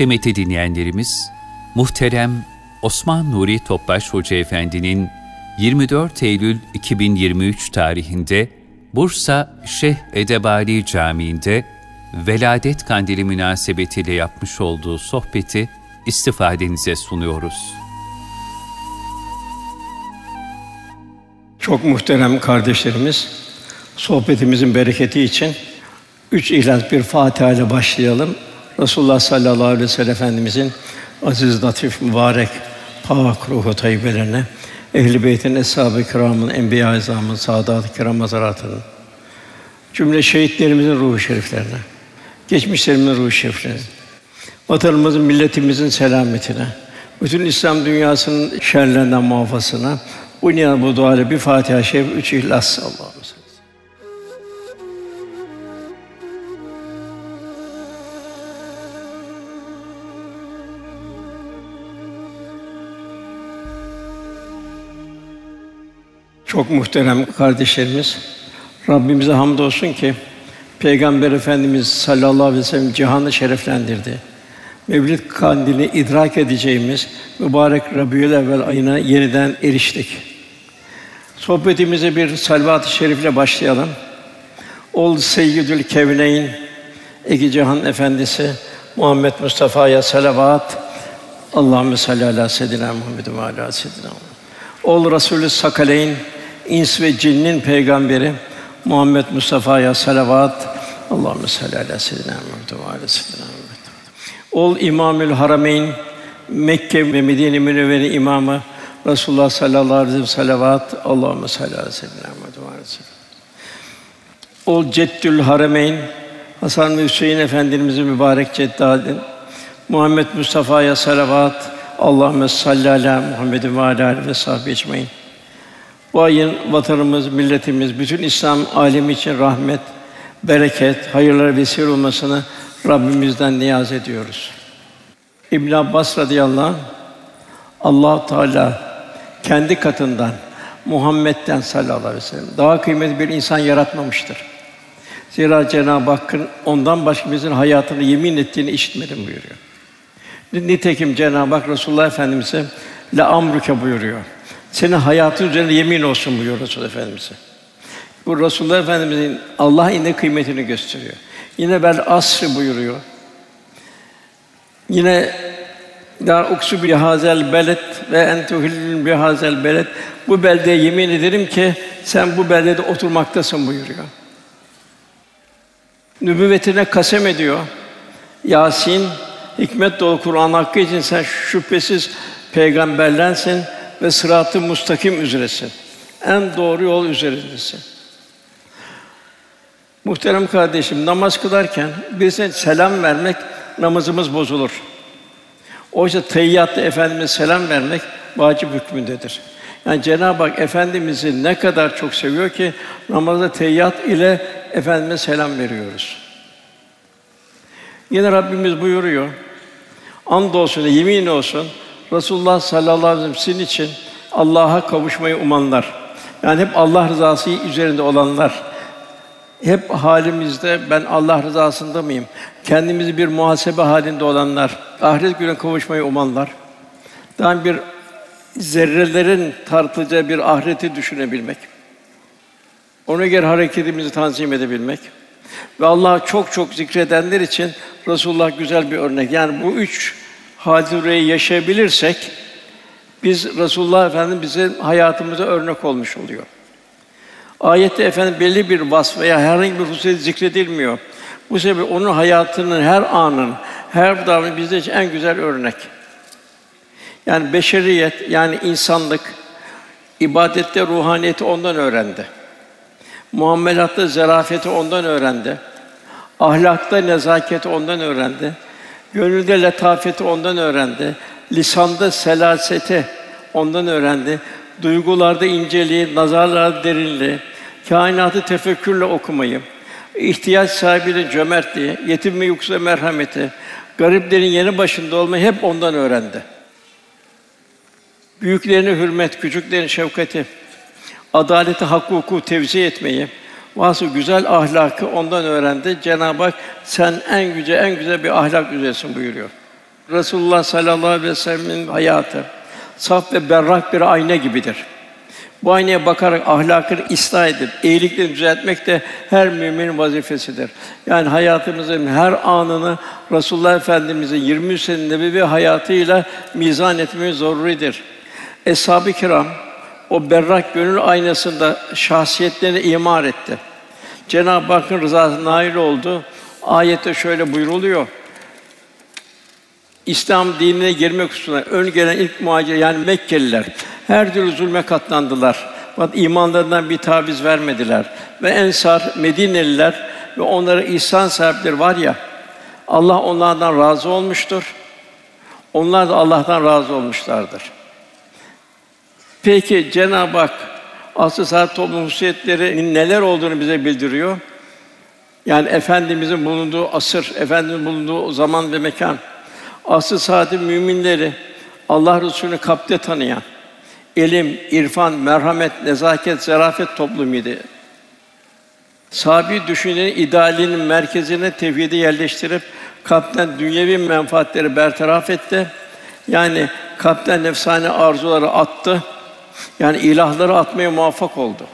Kıymetli dinleyenlerimiz, muhterem Osman Nuri Topbaş Hoca Efendi'nin 24 Eylül 2023 tarihinde Bursa Şeyh Edebali Camii'nde Veladet Kandili münasebetiyle yapmış olduğu sohbeti istifadenize sunuyoruz. Çok muhterem kardeşlerimiz, sohbetimizin bereketi için üç ihlas bir Fatiha ile başlayalım. Resulullah sallallahu aleyhi ve sellem Efendimizin aziz, latif, mübarek, pak ruhu tayyibelerine, ehl-i beytin, eshab-ı kiramın, enbiya-i azamın, saadat-ı kiram hazaratının, cümle şehitlerimizin ruhu şeriflerine, geçmişlerimizin ruhu şeriflerine, vatanımızın, milletimizin selametine, bütün İslam dünyasının şerlerinden muhafazasına, bu niyaz bu dua bir Fatiha-i Şerif, üç İhlas Allah'ım. Çok muhterem kardeşlerimiz, Rabbimize hamdolsun ki Peygamber Efendimiz sallallahu aleyhi ve sellem cihanı şereflendirdi. Mevlid kandili idrak edeceğimiz mübarek Rabiül evvel ayına yeniden eriştik. Sohbetimize bir salvat-ı şerifle başlayalım. Ol Seyyidül Kevneyn, Ege Cihan Efendisi Muhammed Mustafa'ya salavat. Allahumme salli ala seyyidina Muhammed ve ala seyyidina. Ol Resulü Sakaleyn, ins ve cinnin peygamberi Muhammed Mustafa'ya salavat. Allahumme salli ala seyyidina Muhammed ve ala seyyidina Muhammed. Ol İmamül Harameyn, Mekke ve Medine Münevvere imamı Resulullah sallallahu aleyhi ve salavat. Allahumme salli ala seyyidina Muhammed ve ala Ol Ceddül Harameyn, Hasan ve Hüseyin Efendimizin mübarek ceddadin Muhammed Mustafa'ya salavat. Allahumme salli ala Muhammed ve ala ve sahbihi ecmaîn. Bu ayın vatanımız, milletimiz, bütün İslam alemi için rahmet, bereket, hayırlar vesile olmasını Rabbimizden niyaz ediyoruz. İbn Abbas radıyallahu anh, Allah Teala kendi katından Muhammed'den sallallahu aleyhi ve sellem daha kıymetli bir insan yaratmamıştır. Zira Cenab-ı Hakk'ın ondan başka bizim hayatını yemin ettiğini işitmedim buyuruyor. Nitekim Cenab-ı Hak Resulullah Efendimize la amruke buyuruyor. Senin hayatın üzerine yemin olsun buyuruyor Resul Efendimize. Bu Resulullah Efendimizin Allah inde kıymetini gösteriyor. Yine bel asrı buyuruyor. Yine la uksu bi hazel belet ve entuhil bi hazel belet. Bu beldeye yemin ederim ki sen bu beldede oturmaktasın buyuruyor. Nübüvvetine kasem ediyor. Yasin hikmet dolu Kur'an hakkı için sen şüphesiz peygamberlensin ve sırat-ı mustakim üzeresin. En doğru yol üzerindesin. Muhterem kardeşim, namaz kılarken birisine selam vermek namazımız bozulur. Oysa teyyatta Efendimiz selam vermek vacip hükmündedir. Yani Cenab-ı Hak Efendimiz'i ne kadar çok seviyor ki namazda teyyat ile Efendimize selam veriyoruz. Yine Rabbimiz buyuruyor. And olsun, yemin olsun. Resulullah sallallahu aleyhi ve sellem sizin için Allah'a kavuşmayı umanlar. Yani hep Allah rızası üzerinde olanlar. Hep halimizde ben Allah rızasında mıyım? Kendimizi bir muhasebe halinde olanlar, ahiret gününe kavuşmayı umanlar. Daha bir zerrelerin tartılacağı bir ahireti düşünebilmek. Ona göre hareketimizi tanzim edebilmek. Ve Allah'ı çok çok zikredenler için Resulullah güzel bir örnek. Yani bu üç hadireyi yaşayabilirsek biz Resulullah Efendimiz bize hayatımıza örnek olmuş oluyor. Ayette efendim belli bir vasf veya herhangi bir hususiyet zikredilmiyor. Bu sebeple onun hayatının her anın, her davranışı bizde için en güzel örnek. Yani beşeriyet, yani insanlık, ibadette ruhaniyeti ondan öğrendi. Muamelatta zarafeti ondan öğrendi. Ahlakta nezaketi ondan öğrendi. Gönülde letafeti ondan öğrendi. Lisanda selaseti ondan öğrendi. Duygularda inceliği, nazarlarda derinliği, kainatı tefekkürle okumayı, ihtiyaç sahibinin cömertliği, yetim ve yoksa merhameti, gariplerin yeni başında olmayı hep ondan öğrendi. Büyüklerine hürmet, küçüklerine şefkati, adaleti, hak hukuku tevzi etmeyi, vasıl güzel ahlakı ondan öğrendi. Cenab-ı Hak sen en güzel en güzel bir ahlak üzeresin buyuruyor. Resulullah sallallahu aleyhi ve sellem'in hayatı saf ve berrak bir ayna gibidir. Bu aynaya bakarak ahlakını ıslah edip iyilikleri düzeltmek de her müminin vazifesidir. Yani hayatımızın her anını Resulullah Efendimizin 20 sene nebevi hayatıyla mizan etmemiz zoruridir. Eshab-ı kiram o berrak gönül aynasında şahsiyetlerini imar etti. Cenab-ı Hakk'ın rızasına nail oldu. Ayette şöyle buyruluyor. İslam dinine girmek hususunda ön gelen ilk muhacir yani Mekkeliler her türlü zulme katlandılar. Fakat imanlarından bir taviz vermediler. Ve Ensar, Medineliler ve onlara ihsan sahipleri var ya, Allah onlardan razı olmuştur. Onlar da Allah'tan razı olmuşlardır. Peki Cenab-ı Hak asıl saat toplum hususiyetlerinin neler olduğunu bize bildiriyor. Yani efendimizin bulunduğu asır, efendimizin bulunduğu zaman ve mekan. Asıl saati müminleri Allah Resulü'nü kapte tanıyan, ilim, irfan, merhamet, nezaket, zarafet toplumuydu. Sabi düşüncenin idealinin merkezine tevhidi yerleştirip kalpten dünyevi menfaatleri bertaraf etti. Yani kalpten nefsane arzuları attı. Yani ilahları atmaya muvaffak oldu.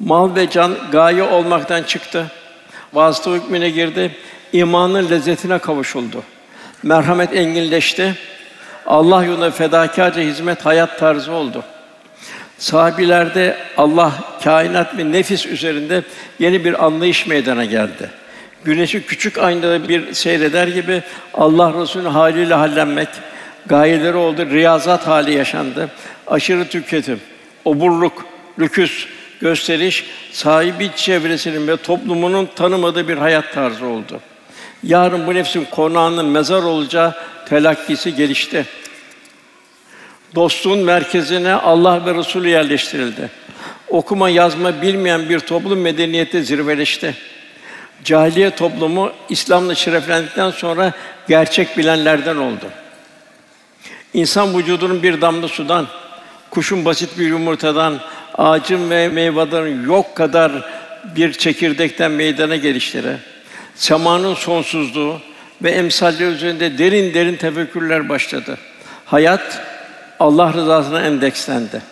Mal ve can gaye olmaktan çıktı. Vasıta hükmüne girdi. İmanın lezzetine kavuşuldu. Merhamet enginleşti. Allah yolunda fedakarca hizmet hayat tarzı oldu. Sahabilerde Allah, kainat ve nefis üzerinde yeni bir anlayış meydana geldi. Güneşi küçük aynada bir seyreder gibi Allah Resulü'nün haliyle hallenmek, gayeleri oldu, riyazat hali yaşandı. Aşırı tüketim, oburluk, lüküs, gösteriş sahibi çevresinin ve toplumunun tanımadığı bir hayat tarzı oldu. Yarın bu nefsin konağının mezar olacağı telakkisi gelişti. Dostluğun merkezine Allah ve Resulü yerleştirildi. Okuma yazma bilmeyen bir toplum medeniyette zirveleşti. Cahiliye toplumu İslam'la şereflendikten sonra gerçek bilenlerden oldu. İnsan vücudunun bir damla sudan, kuşun basit bir yumurtadan, ağacın ve meyvelerin yok kadar bir çekirdekten meydana gelişleri, semanın sonsuzluğu ve emsalleri üzerinde derin derin tefekkürler başladı. Hayat Allah rızasına endekslendi.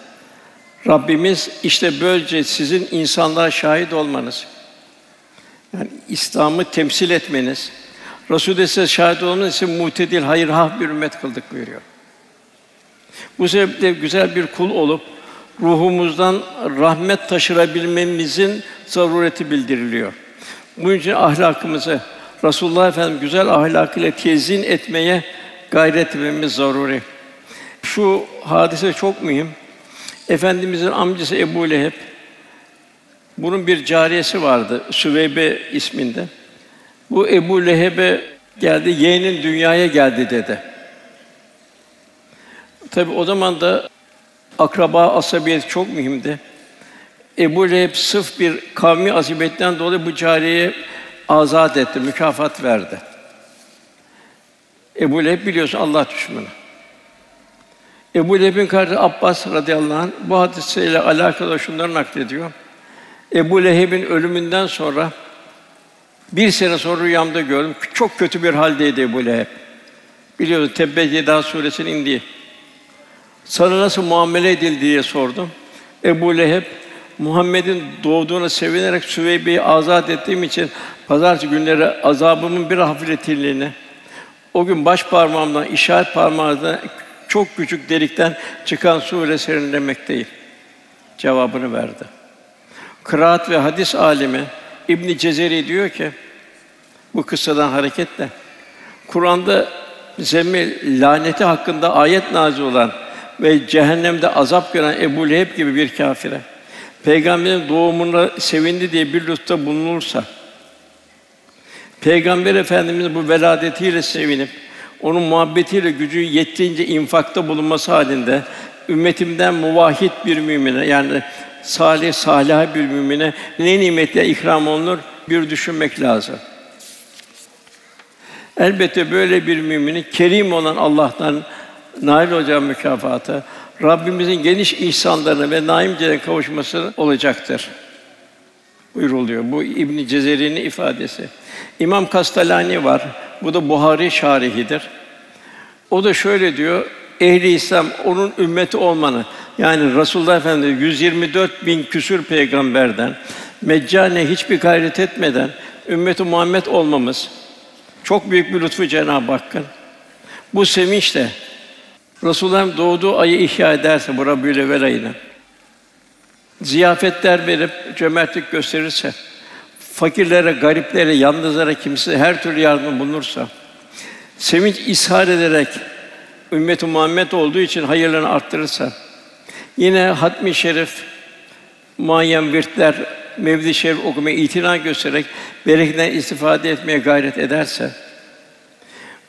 Rabbimiz işte böylece sizin insanlığa şahit olmanız, yani İslam'ı temsil etmeniz, Resulü size şahit olmanız için mutedil, hayırhah bir ümmet kıldık buyuruyor. Bu sebeple güzel bir kul olup ruhumuzdan rahmet taşırabilmemizin zarureti bildiriliyor. Bu için ahlakımızı Resulullah Efendimiz güzel ahlakıyla tezyin etmeye gayret etmemiz zaruri. Şu hadise çok mühim. Efendimizin amcası Ebu Leheb, bunun bir cariyesi vardı, Süveybe isminde. Bu Ebu Leheb'e geldi, yeğenin dünyaya geldi dedi. Tabi o zaman da akraba asabiyet çok mühimdi. Ebu Leheb sırf bir kavmi asibetten dolayı bu cariyeye azat etti, mükafat verdi. Ebu Leheb biliyorsun Allah düşmanı. Ebu Leheb'in kardeşi Abbas radıyallahu anh bu hadiseyle alakalı şunları naklediyor. Ebu Leheb'in ölümünden sonra bir sene sonra rüyamda gördüm. Çok kötü bir haldeydi Ebu Leheb. Biliyorsun Tebbet Yeda suresinin indiği. Sana nasıl muamele edildi diye sordum. Ebu Leheb Muhammed'in doğduğuna sevinerek Süveybe'yi azat ettiğim için pazartesi günleri azabımın bir hafifletildiğini, o gün baş parmağımdan, işaret parmağımdan çok küçük delikten çıkan su ile serinlemekteyim. Cevabını verdi. Kıraat ve hadis alimi İbn Cezeri diyor ki bu kıssadan hareketle Kur'an'da zemmi laneti hakkında ayet nazil olan ve cehennemde azap gören Ebu Leheb gibi bir kâfire peygamberin doğumuna sevindi diye bir lütufta bulunursa Peygamber Efendimiz bu veladetiyle sevinip onun muhabbetiyle gücü yettiğince infakta bulunması halinde ümmetimden muvahhid bir mümine yani salih salih bir mümine ne nimetle ikram olunur bir düşünmek lazım. Elbette böyle bir müminin kerim olan Allah'tan nail olacağı mükafatı Rabbimizin geniş ihsanlarına ve naim kavuşması olacaktır. Buyuruluyor. Bu İbn Cezeri'nin ifadesi. İmam Kastalani var. Bu da Buhari şarihidir. O da şöyle diyor, ehli İslam onun ümmeti olmanı yani Resulullah Efendimiz 124 bin küsür peygamberden meccane hiçbir gayret etmeden ümmeti Muhammed olmamız çok büyük bir lütfu Cenab-ı Hakk'ın. Bu sevinçle Resulullah'ın doğduğu ayı ihya ederse bu Rabiül ayını ziyafetler verip cömertlik gösterirse fakirlere, gariplere, yalnızlara kimse her türlü yardım bulunursa sevinç ishar ederek ümmet-i Muhammed olduğu için hayırlarını arttırırsa yine hatmi şerif muayyen virtler mevlid-i şerif okumaya itina göstererek bereketinden istifade etmeye gayret ederse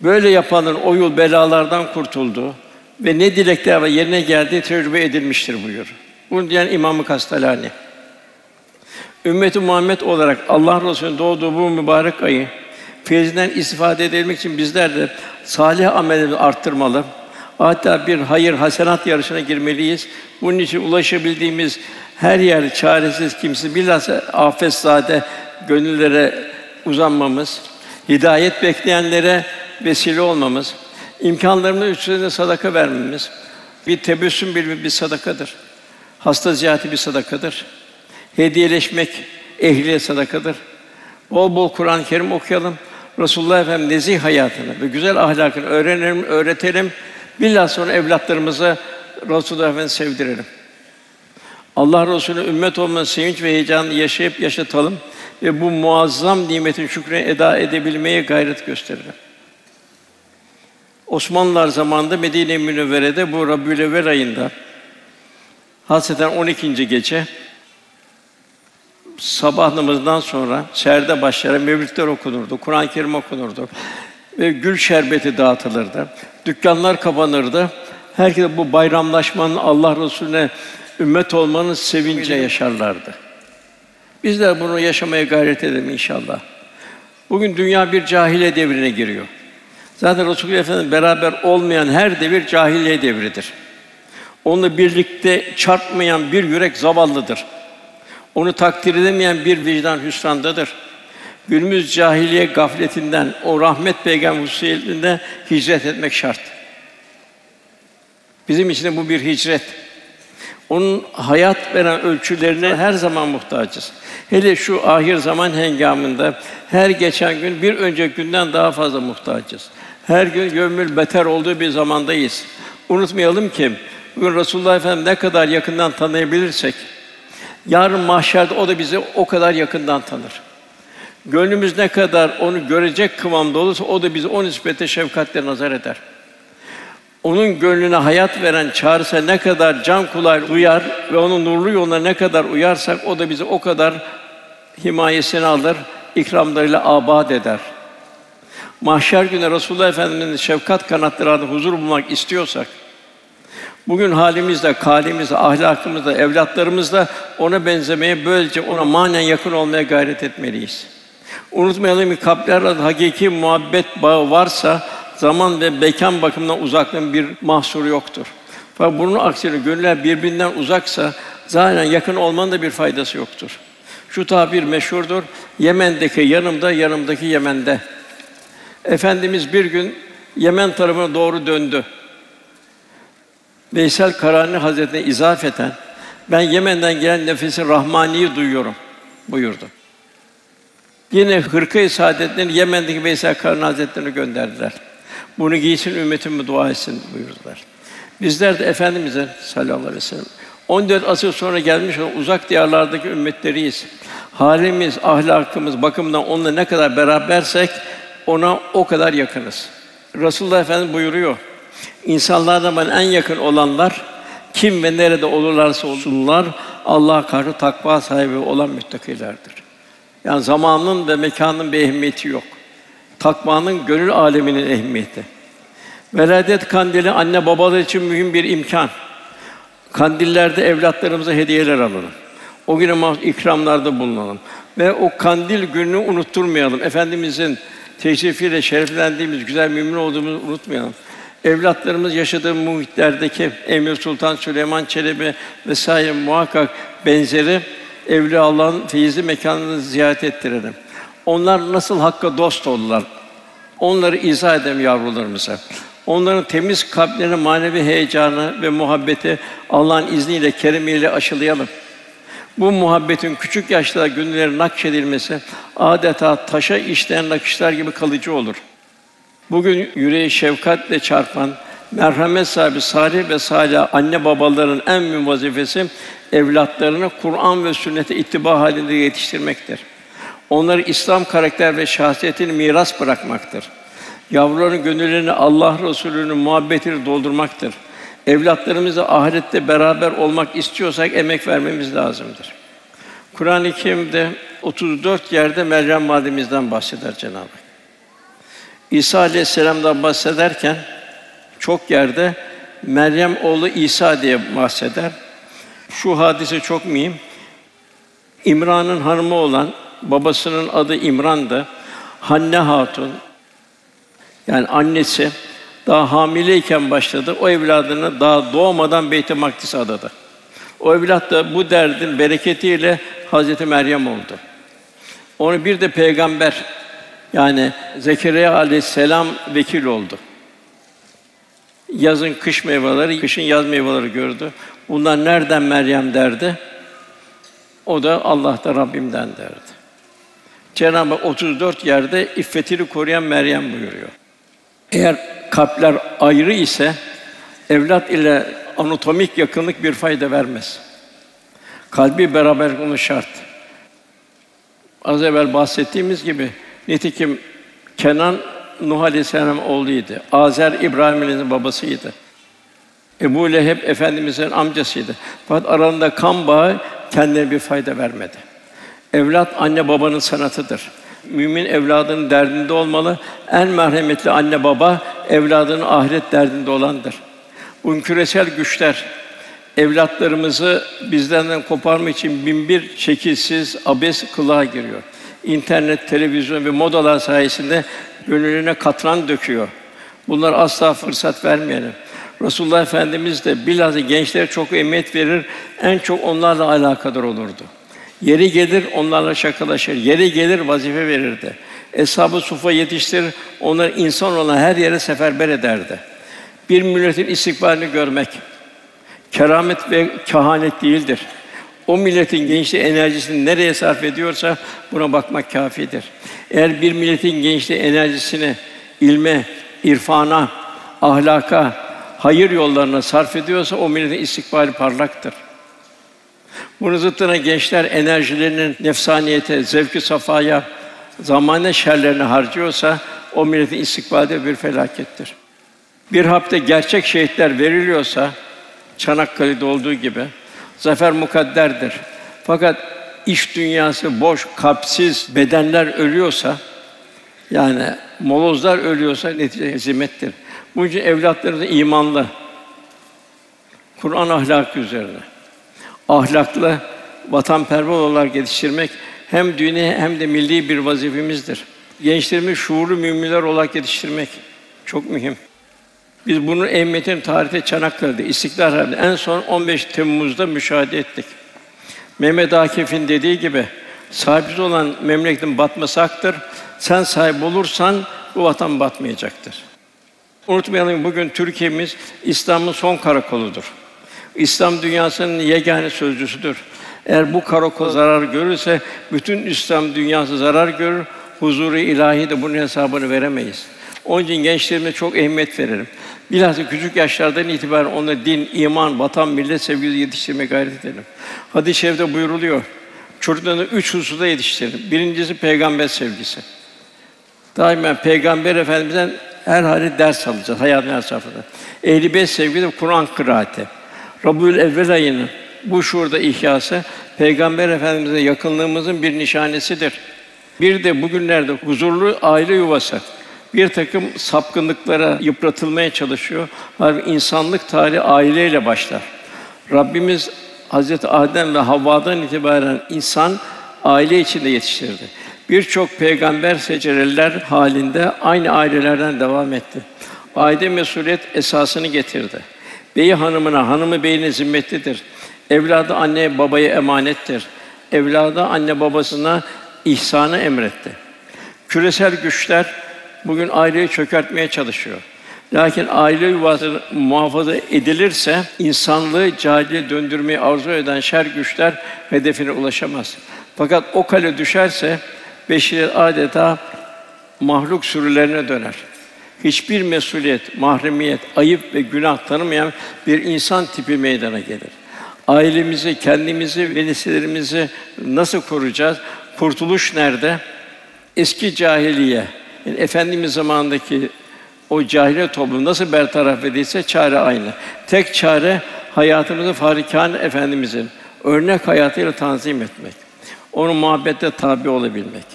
böyle yapanın o yıl belalardan kurtulduğu ve ne dilekler var yerine geldiği tecrübe edilmiştir buyur. Bunu diyen İmam-ı Kastalani. Ümmeti Muhammed olarak Allah Resulü'nün doğduğu bu mübarek ayı feyzinden istifade edebilmek için bizler de salih amelleri arttırmalı. Hatta bir hayır hasenat yarışına girmeliyiz. Bunun için ulaşabildiğimiz her yer çaresiz kimse bilhassa afetzade gönüllere uzanmamız, hidayet bekleyenlere vesile olmamız, imkanlarımız üstünde sadaka vermemiz, bir tebessüm bir, bir sadakadır. Hasta ziyareti bir sadakadır. Hediyeleşmek ehliye sadakadır. Bol bol Kur'an-ı Kerim okuyalım. Resulullah Efendimiz nezih hayatını ve güzel ahlakını öğrenelim, öğretelim. Bilhassa sonra evlatlarımıza Resulullah Efendimizi sevdirelim. Allah Resulü ümmet olmanın sevinç ve heyecanını yaşayıp yaşatalım ve bu muazzam nimetin şükrünü eda edebilmeye gayret gösterelim. Osmanlılar zamanında Medine-i Münevvere'de bu Rabiülevvel ayında hasreten 12. gece sabah namazından sonra şerde başlayarak mevlütler okunurdu, Kur'an-ı Kerim okunurdu ve gül şerbeti dağıtılırdı. Dükkanlar kapanırdı. Herkes bu bayramlaşmanın Allah Resulüne ümmet olmanın sevince yaşarlardı. Bizler bunu yaşamaya gayret edelim inşallah. Bugün dünya bir cahiliye devrine giriyor. Zaten Resulullah Efendimiz beraber olmayan her devir cahiliye devridir. Onunla birlikte çarpmayan bir yürek zavallıdır. Onu takdir edemeyen bir vicdan hüsrandadır. Günümüz cahiliye gafletinden, o rahmet peygamber hususiyetinde hicret etmek şart. Bizim için de bu bir hicret. Onun hayat veren ölçülerine her zaman muhtacız. Hele şu ahir zaman hengamında her geçen gün bir önceki günden daha fazla muhtacız. Her gün gömül beter olduğu bir zamandayız. Unutmayalım ki bugün Resulullah Efendimiz ne kadar yakından tanıyabilirsek yarın mahşerde o da bizi o kadar yakından tanır. Gönlümüz ne kadar onu görecek kıvamda olursa o da bizi o nispete şefkatle nazar eder. Onun gönlüne hayat veren çağrısı ne kadar can kulağı duyar ve onun nurlu yoluna ne kadar uyarsak o da bizi o kadar himayesine alır, ikramlarıyla abad eder. Mahşer günü Resulullah Efendimiz'in şefkat kanatları altında huzur bulmak istiyorsak bugün halimizde, kalimizde, ahlakımızda, evlatlarımızda ona benzemeye, böylece ona manen yakın olmaya gayret etmeliyiz. Unutmayalım ki kalpler hakiki muhabbet bağı varsa zaman ve mekan bakımından uzaklığın bir mahsuru yoktur. Fakat bunun aksine gönüller birbirinden uzaksa zaten yakın olmanın da bir faydası yoktur. Şu tabir meşhurdur. Yemen'deki yanımda, yanımdaki Yemen'de. Efendimiz bir gün Yemen tarafına doğru döndü. Veysel Karani Hazretine izafeten ben Yemen'den gelen nefesi rahmaniyi duyuyorum buyurdu. Yine hırka-i saadetlerini Yemen'deki Veysel Karani Hazretlerine gönderdiler. Bunu giysin ümmetim dua etsin buyurdular. Bizler de Efendimiz'e sallallahu aleyhi ve sellem 14 asır sonra gelmiş olan uzak diyarlardaki ümmetleriyiz. Halimiz, ahlakımız bakımından onunla ne kadar berabersek ona o kadar yakınız. Resulullah Efendimiz buyuruyor. İnsanlardan bana en yakın olanlar kim ve nerede olurlarsa olsunlar Allah'a karşı takva sahibi olan müttakilerdir. Yani zamanın ve mekanın bir ehemmiyeti yok. Takvanın gönül aleminin ehemmiyeti. Veladet kandili anne babalar için mühim bir imkan. Kandillerde evlatlarımıza hediyeler alalım. O güne ikramlarda bulunalım ve o kandil gününü unutturmayalım. Efendimizin teşrifiyle şereflendiğimiz, güzel mümin olduğumuzu unutmayalım. Evlatlarımız yaşadığı muhitlerdeki Emir Sultan Süleyman Çelebi vesaire muhakkak benzeri Evliya Allah'ın feyizli mekanını ziyaret ettirelim. Onlar nasıl hakka dost oldular? Onları izah edelim yavrularımıza. Onların temiz kalplerine manevi heyecanı ve muhabbeti Allah'ın izniyle, keremiyle aşılayalım. Bu muhabbetin küçük yaşta gönülleri nakşedilmesi adeta taşa işleyen nakışlar gibi kalıcı olur. Bugün yüreği şefkatle çarpan, merhamet sahibi salih ve salih anne babaların en mühim vazifesi evlatlarını Kur'an ve sünnete ittiba halinde yetiştirmektir. Onları İslam karakter ve şahsiyetini miras bırakmaktır. Yavruların gönüllerini Allah Resulü'nün muhabbetini doldurmaktır. Evlatlarımızla ahirette beraber olmak istiyorsak emek vermemiz lazımdır. Kur'an-ı Kerim'de 34 yerde Meryem validemizden bahseder Cenab-ı Hak. İsa aleyhisselam'dan bahsederken çok yerde Meryem oğlu İsa diye bahseder. Şu hadise çok mühim. İmran'ın hanımı olan babasının adı İmran'dı. Hanne Hatun yani annesi daha hamileyken başladı. O evladını daha doğmadan Beyt-i Makdis'e adadı. O evlat da bu derdin bereketiyle Hazreti Meryem oldu. Onu bir de peygamber yani Zekeriya aleyhisselam vekil oldu. Yazın kış meyveleri, kışın yaz meyveleri gördü. Bunlar nereden Meryem derdi? O da Allah da Rabbimden derdi. Cenab-ı Hak 34 yerde iffetini koruyan Meryem buyuruyor. Eğer kalpler ayrı ise evlat ile anatomik yakınlık bir fayda vermez. Kalbi beraber onu şart. Az evvel bahsettiğimiz gibi nitekim Kenan Nuh Aleyhisselam oğluydu. Azer İbrahim'in babasıydı. Ebu Leheb Efendimiz'in amcasıydı. Fakat aralarında kan bağı kendine bir fayda vermedi. Evlat anne babanın sanatıdır. Mümin evladının derdinde olmalı. En merhametli anne baba evladının ahiret derdinde olandır. Bu küresel güçler evlatlarımızı bizden koparmak için bin bir şekilsiz, abes kılığa giriyor. İnternet, televizyon ve modalar sayesinde gönlüne katran döküyor. Bunlar asla fırsat vermeyelim. Resulullah Efendimiz de bilhassa gençlere çok emniyet verir, en çok onlarla alakadar olurdu. Yeri gelir onlarla şakalaşır, yeri gelir vazife verirdi. Eshab-ı Sufa yetiştirir, onları insan olan her yere seferber ederdi. Bir milletin istikbalini görmek keramet ve kehanet değildir. O milletin gençliği enerjisini nereye sarf ediyorsa buna bakmak kafidir. Eğer bir milletin gençliği enerjisini ilme, irfana, ahlaka, hayır yollarına sarf ediyorsa o milletin istikbali parlaktır. Bunun zıttına gençler enerjilerinin nefsaniyete, zevki safaya, zamane şerlerine harcıyorsa o milletin istikbali bir felakettir. Bir hapte gerçek şehitler veriliyorsa Çanakkale'de olduğu gibi zafer mukadderdir. Fakat iş dünyası boş, kalpsiz bedenler ölüyorsa yani molozlar ölüyorsa netice hizmettir. Bu için evlatlarınızı imanlı, Kur'an ahlakı üzerine, ahlaklı, vatanperver olarak yetiştirmek hem dini hem de milli bir vazifemizdir. Gençlerimizi şuurlu müminler olarak yetiştirmek çok mühim. Biz bunun ehemmiyetini tarihte Çanakkale'de, İstiklal Harbi'nde en son 15 Temmuz'da müşahede ettik. Mehmet Akif'in dediği gibi sahipsiz olan memleketin batması haktır. Sen sahip olursan bu vatan batmayacaktır. Unutmayalım bugün Türkiye'miz İslam'ın son karakoludur. İslam dünyasının yegane sözcüsüdür. Eğer bu karakol zarar görürse bütün İslam dünyası zarar görür. Huzuru ilahi de bunun hesabını veremeyiz. Onun için gençlerime çok ehemmiyet veririm. Bilhassa küçük yaşlardan itibaren onları din, iman, vatan, millet sevgisi yetiştirmeye gayret edelim. Hadis-i şerifte buyuruluyor. Çocuklarını üç hususta yetiştirin. Birincisi peygamber sevgisi. Daima peygamber efendimizden her hali ders alacağız hayatın her safhada. Ehli sevgisi Kur'an kıraati. Rabbül Evvel ayının bu şuurda ihyası peygamber efendimize yakınlığımızın bir nişanesidir. Bir de bugünlerde huzurlu aile yuvası bir takım sapkınlıklara yıpratılmaya çalışıyor. Halbuki insanlık tarihi aileyle başlar. Rabbimiz Hazreti Adem ve Havva'dan itibaren insan aile içinde yetiştirdi. Birçok peygamber seceriler halinde aynı ailelerden devam etti. Aile mesuliyet esasını getirdi. Beyi hanımına, hanımı beyine zimmetlidir. Evladı anne babaya emanettir. Evladı anne babasına ihsanı emretti. Küresel güçler bugün aileyi çökertmeye çalışıyor. Lakin aile yuvası muhafaza edilirse insanlığı cahiliye döndürmeyi arzu eden şer güçler hedefine ulaşamaz. Fakat o kale düşerse beşeriyet adeta mahluk sürülerine döner. Hiçbir mesuliyet, mahremiyet, ayıp ve günah tanımayan bir insan tipi meydana gelir. Ailemizi, kendimizi ve nesillerimizi nasıl koruyacağız? Kurtuluş nerede? Eski cahiliye, yani Efendimiz zamanındaki o cahiliye toplumu nasıl bertaraf edilse çare aynı. Tek çare hayatımızı Farikâne Efendimizin örnek hayatıyla tanzim etmek. Onun muhabbette tabi olabilmek.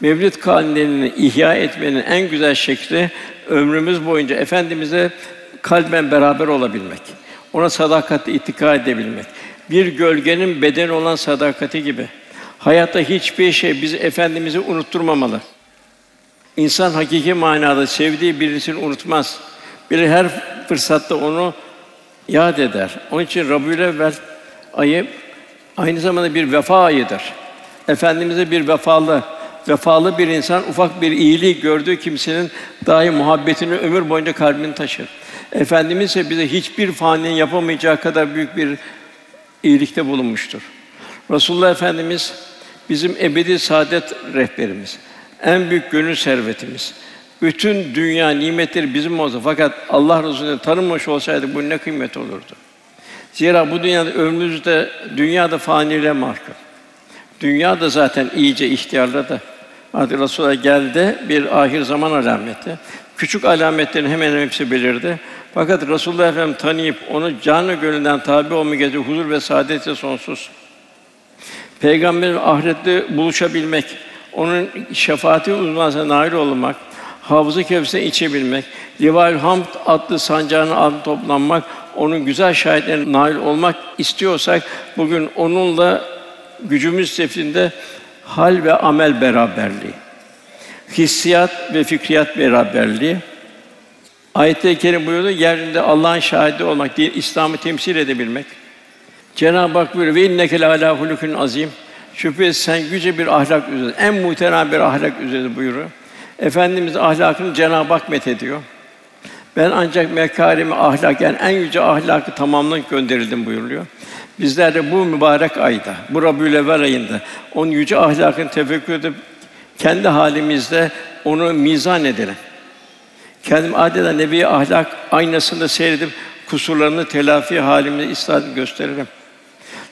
Mevlid kandilini ihya etmenin en güzel şekli ömrümüz boyunca efendimize kalben beraber olabilmek. Ona sadakatle itika edebilmek. Bir gölgenin bedeni olan sadakati gibi. Hayatta hiçbir şey bizi efendimizi unutturmamalı. İnsan hakiki manada sevdiği birisini unutmaz. Biri her fırsatta onu yad eder. Onun için Rabiül ayı aynı zamanda bir vefa ayıdır. Efendimize bir vefalı, vefalı bir insan ufak bir iyiliği gördüğü kimsenin dahi muhabbetini ömür boyunca kalbini taşır. Efendimiz ise bize hiçbir faninin yapamayacağı kadar büyük bir iyilikte bulunmuştur. Resulullah Efendimiz bizim ebedi saadet rehberimiz en büyük gönül servetimiz. Bütün dünya nimetleri bizim olsa fakat Allah Resulü'nü tanımamış olsaydı bu ne kıymet olurdu. Zira bu dünyada ömrümüzde dünyada faniliğe mahkum. Dünya da zaten iyice ihtiyarladı. Hadi Resulullah geldi bir ahir zaman alameti. Küçük alametlerin hemen hepsi belirdi. Fakat Resulullah Efendimiz tanıyıp onu canı gönülden tabi olma gece huzur ve saadetse sonsuz. Peygamberin ahirette buluşabilmek, onun şefaati uzmanına nail olmak, Kevser'e içebilmek, Livaül Hamd adlı sancağının altında toplanmak, onun güzel şahitlerine nail olmak istiyorsak bugün onunla gücümüz sefinde hal ve amel beraberliği, hissiyat ve fikriyat beraberliği. Ayet-i kerime buyuruyor, yeryüzünde Allah'ın şahidi olmak, din, İslam'ı temsil edebilmek. Cenab-ı Hak buyuruyor, ve inneke la hulukun azim. Şüphesiz sen yüce bir ahlak üzere, en muhterem bir ahlak üzere buyuruyor. Efendimiz ahlakını Cenab-ı Hak methediyor. Ben ancak mekarimi ahlak yani en yüce ahlakı tamamlayıp gönderildim buyuruluyor. Bizler de bu mübarek ayda, bu Rabiülevvel ayında onun yüce ahlakını tefekkür edip kendi halimizde onu mizan edelim. Kendim adeta nebi ahlak aynasında seyredip kusurlarını telafi halimizi istat gösteririm.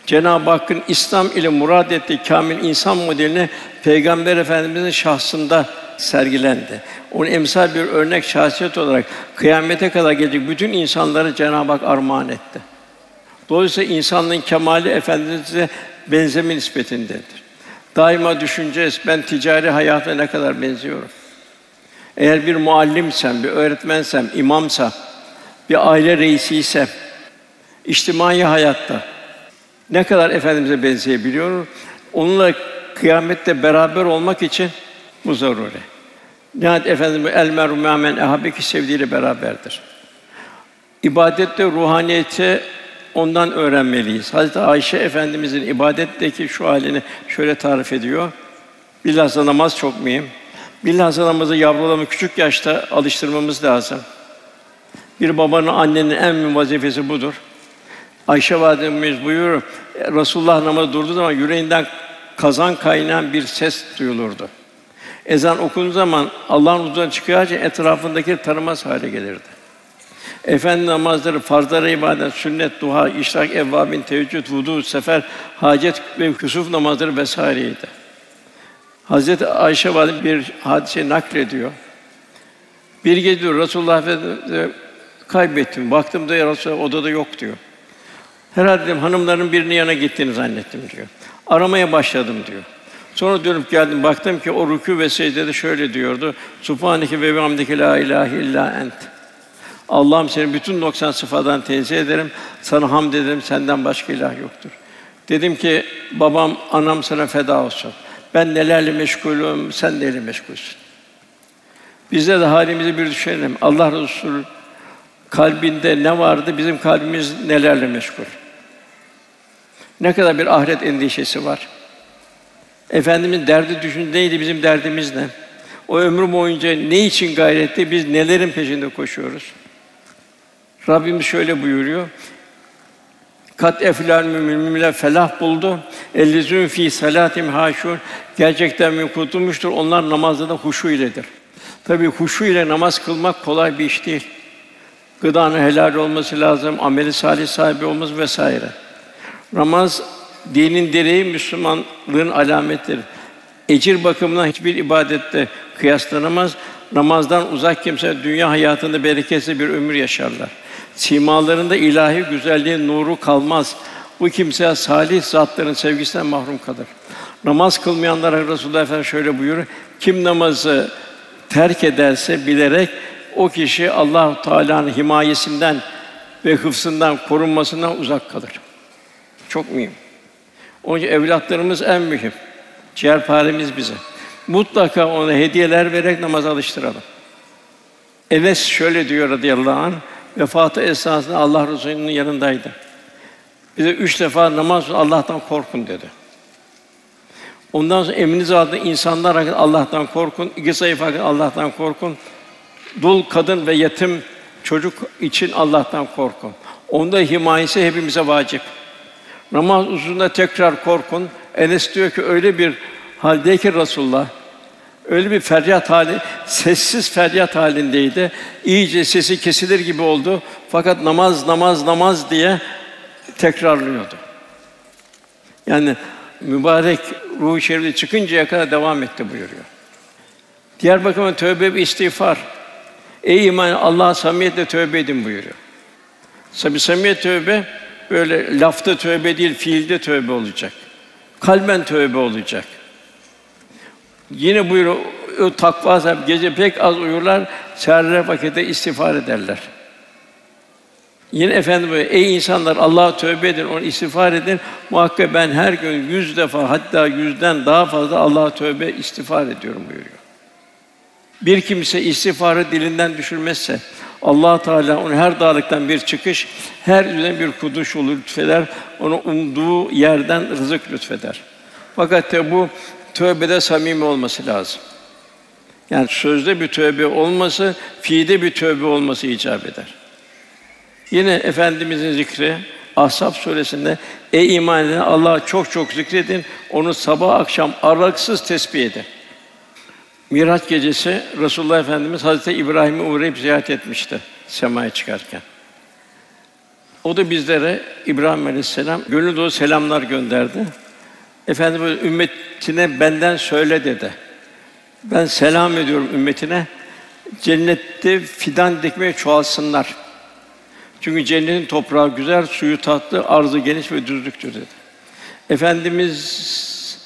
Cenab-ı Hakk'ın İslam ile murad ettiği kamil insan modelini Peygamber Efendimizin şahsında sergilendi. Onun emsal bir örnek şahsiyet olarak kıyamete kadar gelecek bütün insanları Cenab-ı Hak armağan etti. Dolayısıyla insanlığın kemali Efendimiz'e benzeme nispetindedir. Daima düşüneceğiz, ben ticari hayata ne kadar benziyorum. Eğer bir muallimsem, bir öğretmensem, imamsa, bir aile reisiysem, içtimai hayatta ne kadar efendimize benzeyebiliyor? Onunla kıyamette beraber olmak için bu zaruri. Nihayet Efendimiz el meru men ehabeki sevdiğiyle beraberdir. İbadette ruhaniyeti ondan öğrenmeliyiz. Hazreti Ayşe Efendimizin ibadetteki şu halini şöyle tarif ediyor. Bilhassa namaz çok mühim. Bilhassa namazı yavrularımı küçük yaşta alıştırmamız lazım. Bir babanın, annenin en mühim vazifesi budur. Ayşe validemiz buyurur, Resulullah namazı durduğu zaman yüreğinden kazan kaynayan bir ses duyulurdu. Ezan okunduğu zaman Allah'ın huzuruna çıkınca etrafındaki tanımaz hale gelirdi. Efendi namazları, farzlara ibadet, sünnet, duha, işrak, evvabin, teheccüd, vudu, sefer, hacet ve kusuf namazları vesaireydi. Hazreti Ayşe valide bir hadise naklediyor. Bir gece diyor Resulullah Efendimizi kaybettim. Baktım da ya Resulullah odada yok diyor. Herhalde dedim, hanımların birinin yanına gittiğini zannettim diyor. Aramaya başladım diyor. Sonra dönüp geldim, baktım ki o rükû ve secdede şöyle diyordu. Subhaneke ve bihamdike la ilahe illa ent. Allah'ım seni bütün 90 sıfadan tenzih ederim. Sana hamd ederim. Senden başka ilah yoktur. Dedim ki babam, anam sana feda olsun. Ben nelerle meşgulüm, sen neyle meşgulsün. Bizde de halimizi bir düşünelim. Allah Resulü kalbinde ne vardı, bizim kalbimiz nelerle meşgul. Ne kadar bir ahiret endişesi var. Efendimiz derdi düşün neydi bizim derdimiz ne? O ömrü boyunca ne için gayretti? Biz nelerin peşinde koşuyoruz? Rabbimiz şöyle buyuruyor. Kat eflal müminler felah buldu. Ellezün fi salatim haşur. Gerçekten mümin kurtulmuştur. Onlar namazda da huşu iledir. Tabii huşu ile namaz kılmak kolay bir iş değil. Gıdanın helal olması lazım, ameli salih sahibi olması vesaire. Namaz dinin direği, Müslümanlığın alametleri. Ecir bakımından hiçbir ibadette kıyaslanamaz. Namazdan uzak kimse dünya hayatında bereketsiz bir ömür yaşarlar. Simalarında ilahi güzelliğin nuru kalmaz. Bu kimse salih zatların sevgisinden mahrum kalır. Namaz kılmayanlara Resulullah Efendimiz şöyle buyuruyor: Kim namazı terk ederse bilerek o kişi Allah Teala'nın himayesinden ve hıfzından, korunmasından uzak kalır. Çok mühim. Onun için evlatlarımız en mühim. Ciğerparemiz bize. Mutlaka ona hediyeler vererek namaz alıştıralım. Enes şöyle diyor radıyallahu anh, vefatı esnasında Allah Resulü'nün yanındaydı. Bize üç defa namaz Allah'tan korkun dedi. Ondan sonra emriniz altında insanlar hakkında Allah'tan korkun. İki sayfa hakkında Allah'tan korkun. Dul, kadın ve yetim çocuk için Allah'tan korkun. Onda himayesi hepimize vacip. Namaz uzunluğunda tekrar korkun. Enes diyor ki öyle bir haldeyken Resulullah öyle bir feryat hali, sessiz feryat halindeydi. İyice sesi kesilir gibi oldu. Fakat namaz, namaz, namaz diye tekrarlıyordu. Yani mübarek ruhu şerifi çıkıncaya kadar devam etti buyuruyor. Diğer bakıma tövbe ve istiğfar. Ey iman Allah'a samimiyetle tövbe edin buyuruyor. Tabi samimiyet tövbe böyle lafta tövbe değil, fiilde tövbe olacak. Kalben tövbe olacak. Yine buyuruyor, takva sahibi gece pek az uyurlar, seherler vakitte istiğfar ederler. Yine efendim böyle, ey insanlar Allah'a tövbe edin, onu istiğfar edin. Muhakkak ben her gün yüz defa hatta yüzden daha fazla Allah'a tövbe istiğfar ediyorum buyuruyor. Bir kimse istiğfarı dilinden düşürmezse Allah Teala onu her dağlıktan bir çıkış, her yüzden bir kuduş olur lütfeder. Onu umduğu yerden rızık lütfeder. Fakat bu tövbede samimi olması lazım. Yani sözde bir tövbe olması, fiilde bir tövbe olması icap eder. Yine efendimizin zikri Ahzab suresinde ey iman eden Allah'ı çok çok zikredin, onu sabah akşam aralıksız tesbih edin. Miraç gecesi Resulullah Efendimiz Hazreti İbrahim'i uğrayıp ziyaret etmişti semaya çıkarken. O da bizlere İbrahim Aleyhisselam gönül dolu selamlar gönderdi. Efendimiz ümmetine benden söyle dedi. Ben selam ediyorum ümmetine. Cennette fidan dikmeye çoğalsınlar. Çünkü cennetin toprağı güzel, suyu tatlı, arzı geniş ve düzlüktür dedi. Efendimiz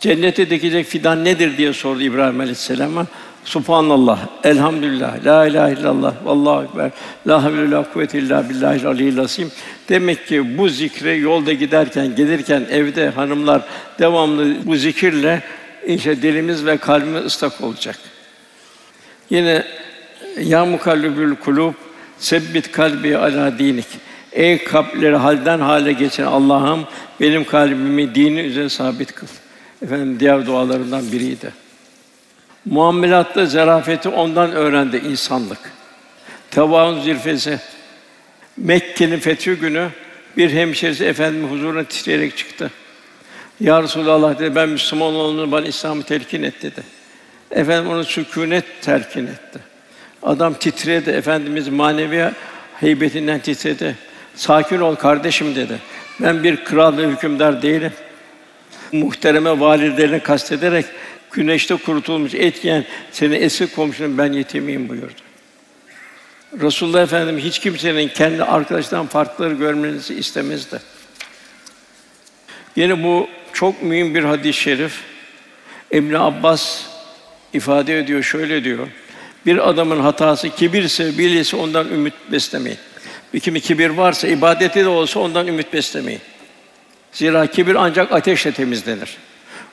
cennete dikecek fidan nedir diye sordu İbrahim Aleyhisselam'a. Subhanallah, elhamdülillah, la ilahe illallah, vallahu ekber, la havle la kuvvete illa billahil aliyyil azim. Demek ki bu zikre yolda giderken, gelirken evde hanımlar devamlı bu zikirle işte dilimiz ve kalbimiz ıslak olacak. Yine ya mukallibül kulub sebbit kalbi ala dinik. Ey kalpleri halden hale geçen Allah'ım benim kalbimi dini üzerine sabit kıl. Efendim diğer dualarından biriydi. Muamelatta zarafeti ondan öğrendi insanlık. Tevaun zirfesi. Mekke'nin fethi günü bir hemşerisi efendim huzuruna titreyerek çıktı. Ya Resulallah dedi, ben Müslüman olduğunu bana İslam'ı telkin et dedi. Efendim onu sükûnet telkin etti. Adam titredi, Efendimiz manevi heybetinden titredi. Sakin ol kardeşim dedi. Ben bir kral ve hükümdar değilim. Muhtereme validelerine kastederek güneşte kurutulmuş et yiyen senin eski komşunun ben yetimiyim buyurdu. Resulullah Efendimiz hiç kimsenin kendi arkadaştan farkları görmenizi istemezdi. Yine bu çok mühim bir hadis-i şerif. İbn Abbas ifade ediyor, şöyle diyor. Bir adamın hatası kibirse, bilirse ondan ümit beslemeyin. Bir kimi kibir varsa, ibadeti de olsa ondan ümit beslemeyin. Zira kibir ancak ateşle temizlenir.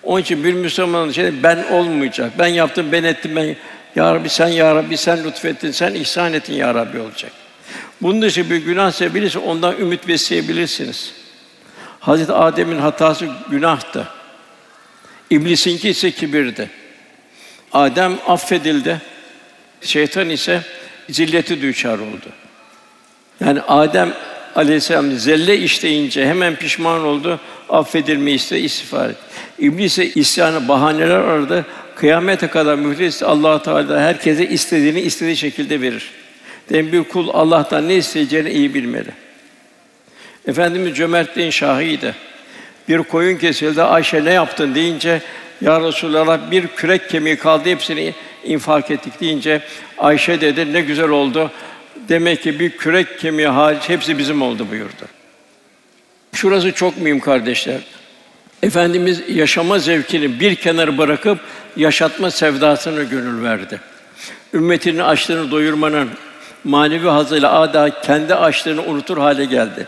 Onun için bir Müslümanın şey ben olmayacak. Ben yaptım, ben ettim, ben ya Rabbi sen ya Rabbi sen lütfettin, sen ihsan ettin ya Rabbi olacak. Bunun dışı bir günah sebebiyle ondan ümit besleyebilirsiniz. Hazreti Adem'in hatası günahtı. İblisinki ise kibirdi. Adem affedildi. Şeytan ise zilleti düçar oldu. Yani Adem Aleyhisselam zelle işleyince hemen pişman oldu, affedilmeyi istedi, istiğfar etti. İblis ise isyanı bahaneler aradı. Kıyamete kadar mühlet Allah Teala herkese istediğini istediği şekilde verir. Demek bir kul Allah'tan ne isteyeceğini iyi bilmeli. Efendimiz cömertliğin şahıydı. Bir koyun kesildi, Ayşe ne yaptın deyince ya Resulallah bir kürek kemiği kaldı hepsini infak ettik deyince Ayşe dedi ne güzel oldu. Demek ki bir kürek kemiği hariç hepsi bizim oldu buyurdu. Şurası çok mühim kardeşler. Efendimiz yaşama zevkini bir kenara bırakıp yaşatma sevdasını gönül verdi. Ümmetinin açlığını doyurmanın manevi hazıyla ada kendi açlığını unutur hale geldi.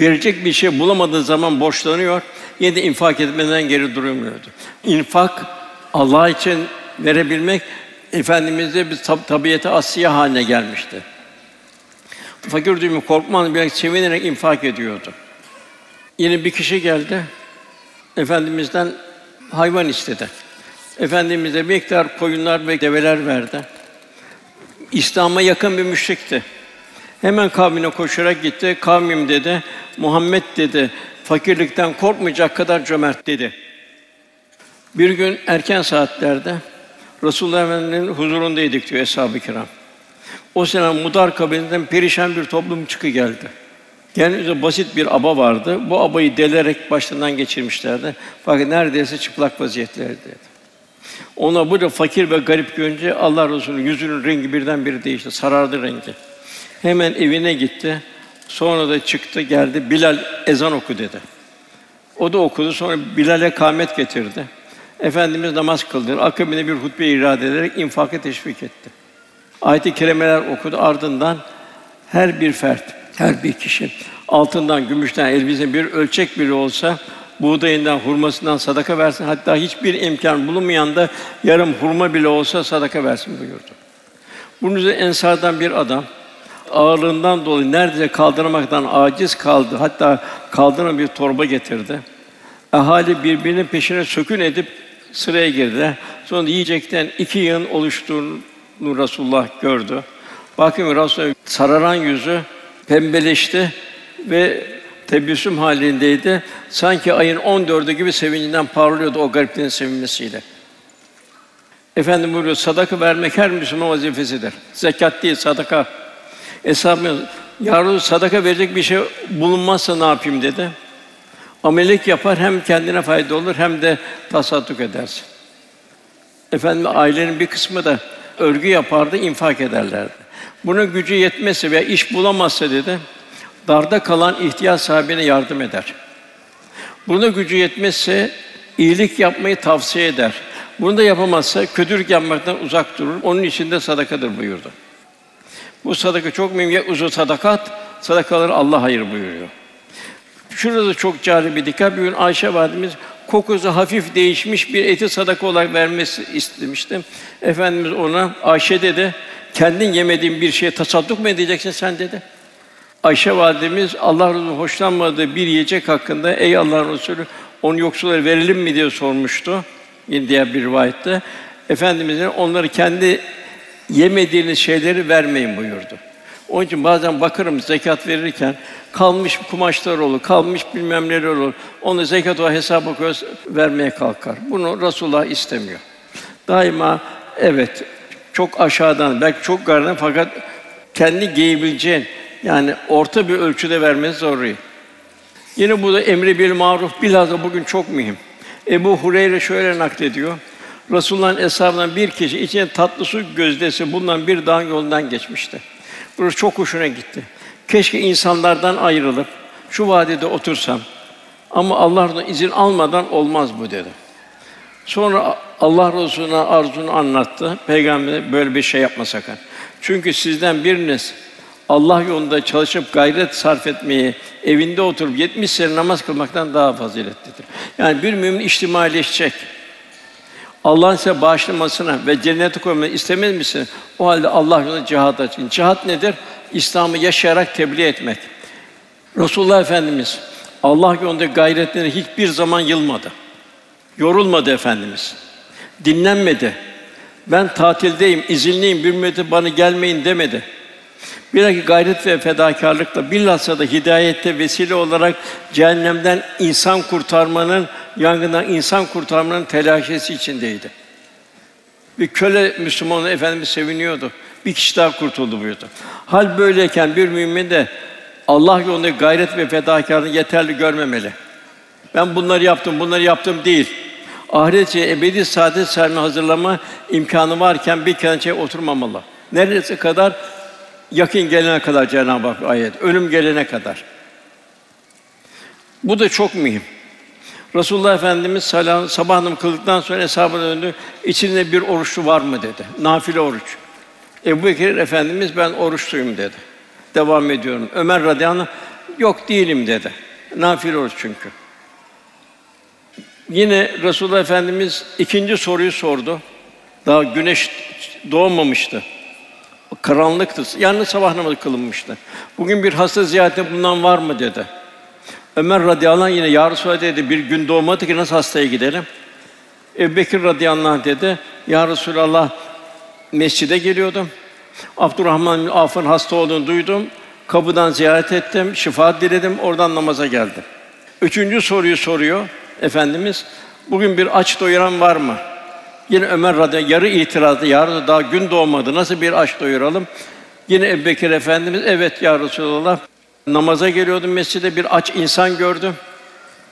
Verecek bir şey bulamadığı zaman borçlanıyor, yine de infak etmeden geri durmuyordu. İnfak Allah için verebilmek efendimizde bir tab- tabiatı asiye haline gelmişti. Fakir düğümü korkmadan bir sevinerek infak ediyordu. Yine bir kişi geldi. Efendimizden hayvan istedi. Efendimiz de miktar koyunlar ve develer verdi. İslam'a yakın bir müşrikti. Hemen kavmine koşarak gitti. Kavmim dedi, Muhammed dedi, fakirlikten korkmayacak kadar cömert dedi. Bir gün erken saatlerde Resulullah Efendimiz'in huzurundaydık diyor eshab-ı kiram. O sene Mudar kabilesinden perişan bir toplum çıkı geldi. Kendimize basit bir aba vardı. Bu abayı delerek başından geçirmişlerdi. Fakat neredeyse çıplak vaziyetlerdeydi. Ona burada fakir ve garip görünce Allah Resulü yüzünün rengi birden biri değişti. Sarardı rengi. Hemen evine gitti. Sonra da çıktı, geldi. Bilal ezan oku dedi. O da okudu. Sonra Bilal'e kâmet getirdi. Efendimiz namaz kıldı. Akabinde bir hutbe irade ederek infaka teşvik etti. Ayet-i kerimeler okudu. Ardından her bir fert, her bir kişi altından, gümüşten, elbise bir ölçek biri olsa buğdayından, hurmasından sadaka versin. Hatta hiçbir imkan bulunmayan da yarım hurma bile olsa sadaka versin buyurdu. Bunun üzerine ensardan bir adam ağırlığından dolayı neredeyse kaldıramaktan aciz kaldı. Hatta kaldıran bir torba getirdi. Ahali birbirinin peşine sökün edip sıraya girdi. Sonra yiyecekten iki yığın oluştuğunu Resulullah gördü. Bakın Resulullah sararan yüzü pembeleşti ve tebessüm halindeydi. Sanki ayın 14'ü gibi sevincinden parlıyordu o gariplerin sevinmesiyle. Efendim buyuruyor, sadaka vermek her Müslüman vazifesidir. Zekat değil, sadaka. Eshabımız, yarın sadaka verecek bir şey bulunmazsa ne yapayım dedi. Amelik yapar, hem kendine fayda olur, hem de tasadduk edersin. Efendim ailenin bir kısmı da örgü yapardı, infak ederlerdi. Bunun gücü yetmezse veya iş bulamazsa dedi, darda kalan ihtiyaç sahibine yardım eder. Bunun gücü yetmezse iyilik yapmayı tavsiye eder. Bunu da yapamazsa kötülük yapmaktan uzak durur. Onun için de sadakadır buyurdu. Bu sadaka çok mühim. Ya uzun sadakat, sadakaları Allah hayır buyuruyor. Şurada çok cari bir dikkat. Bir Ayşe validemiz kokusu hafif değişmiş bir eti sadaka olarak vermesi istemişti. Efendimiz ona Ayşe dedi, kendin yemediğin bir şeye tasadduk mu edeceksin sen dedi. Ayşe validemiz Allah Resulü hoşlanmadığı bir yiyecek hakkında ey Allah Resulü onu yoksullara verelim mi diye sormuştu. Yine bir rivayette Efendimizin onları kendi yemediğiniz şeyleri vermeyin buyurdu. Onun için bazen bakarım zekat verirken kalmış kumaşlar olur, kalmış bilmem neler olur. Onu zekat o hesaba koyar, vermeye kalkar. Bunu Resulullah istemiyor. Daima evet çok aşağıdan, belki çok yukarıdan fakat kendi giyebileceğin yani orta bir ölçüde vermesi zorluyor. Yine bu da emri bil maruf bilhassa bugün çok mühim. Ebu Hureyre şöyle naklediyor. Resulullah'ın eshabından bir kişi içine tatlı su gözdesi bulunan bir dağın yolundan geçmişti. Burası çok hoşuna gitti. Keşke insanlardan ayrılıp şu vadide otursam. Ama Allah'ın izin almadan olmaz bu dedi. Sonra Allah Resulü'ne arzunu anlattı. Peygamber böyle bir şey yapma sakın. Çünkü sizden biriniz Allah yolunda çalışıp gayret sarf etmeyi, evinde oturup 70 sene namaz kılmaktan daha faziletlidir. Yani bir mümin içtimaileşecek. Allah'ın size bağışlamasına ve cennete koymayı istemez misin? O halde Allah yolunda cihat açın. Cihat nedir? İslam'ı yaşayarak tebliğ etmek. Resulullah Efendimiz Allah yolunda gayretleri hiçbir zaman yılmadı. Yorulmadı Efendimiz. Dinlenmedi. Ben tatildeyim, izinliyim, müddet bana gelmeyin demedi. Bilakis gayret ve fedakarlıkla bilhassa da hidayette vesile olarak cehennemden insan kurtarmanın, yangından insan kurtarmanın telaşesi içindeydi. Bir köle Müslümanı efendimiz seviniyordu. Bir kişi daha kurtuldu buyurdu. Hal böyleyken bir mümin de Allah yolunda gayret ve fedakarlığı yeterli görmemeli. Ben bunları yaptım, bunları yaptım değil. Ahiret ebedi saadet serme hazırlama imkanı varken bir kenara oturmamalı. Neresi kadar yakın gelene kadar Cenab-ı Hak ayet. Ölüm gelene kadar. Bu da çok mühim. Resulullah Efendimiz salam, sabah namazı kıldıktan sonra hesabına döndü. İçinde bir oruçlu var mı dedi. Nafile oruç. Ebu Bekir Efendimiz ben oruçluyum dedi. Devam ediyorum. Ömer radıyallahu anh, yok değilim dedi. Nafile oruç çünkü. Yine Resulullah Efendimiz ikinci soruyu sordu. Daha güneş doğmamıştı. Karanlıktı. Yani sabah namazı kılınmıştı. Bugün bir hasta ziyaretinde bulunan var mı dedi. Ömer radıyallahu anh yine ya Resulallah dedi bir gün doğmadı ki nasıl hastaya gidelim? Ebu Bekir radıyallahu anh dedi. Ya Resulallah mescide geliyordum. Abdurrahman bin hasta olduğunu duydum. Kapıdan ziyaret ettim, şifa diledim, oradan namaza geldim. Üçüncü soruyu soruyor Efendimiz. Bugün bir aç doyuran var mı? Yine Ömer radıyallahu yarı itirazlı, yarı daha gün doğmadı. Nasıl bir aç doyuralım? Yine Ebubekir Efendimiz, evet ya Resulallah. Namaza geliyordum mescide bir aç insan gördüm.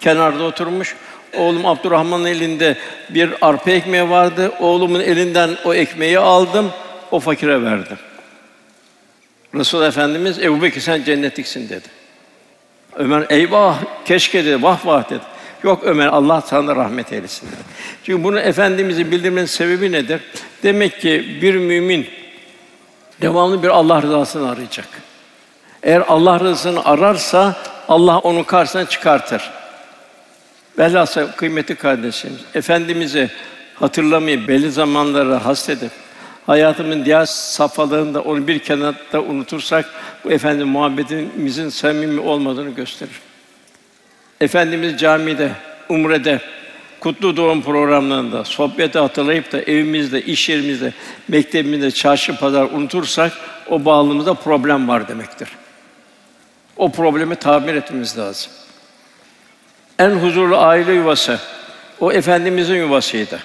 Kenarda oturmuş. Oğlum Abdurrahman'ın elinde bir arpa ekmeği vardı. Oğlumun elinden o ekmeği aldım, o fakire verdim. Resul Efendimiz Ebu sen cennetliksin dedi. Ömer eyvah keşke dedi vah vah dedi. Yok Ömer Allah sana rahmet eylesin. Çünkü bunu efendimizin bildirmenin sebebi nedir? Demek ki bir mümin devamlı bir Allah rızasını arayacak. Eğer Allah rızasını ararsa Allah onu karşısına çıkartır. Velhâsıl kıymetli kardeşimiz, efendimizi hatırlamayı belli zamanlara hasredip hayatımın diğer safhalarında onu bir kenarda unutursak bu efendi muhabbetimizin samimi olmadığını gösterir. Efendimiz camide, umrede, kutlu doğum programlarında, sohbeti hatırlayıp da evimizde, iş yerimizde, mektebimizde, çarşı pazar unutursak o bağlılığımızda problem var demektir. O problemi tamir etmemiz lazım. En huzurlu aile yuvası o efendimizin yuvasıydı.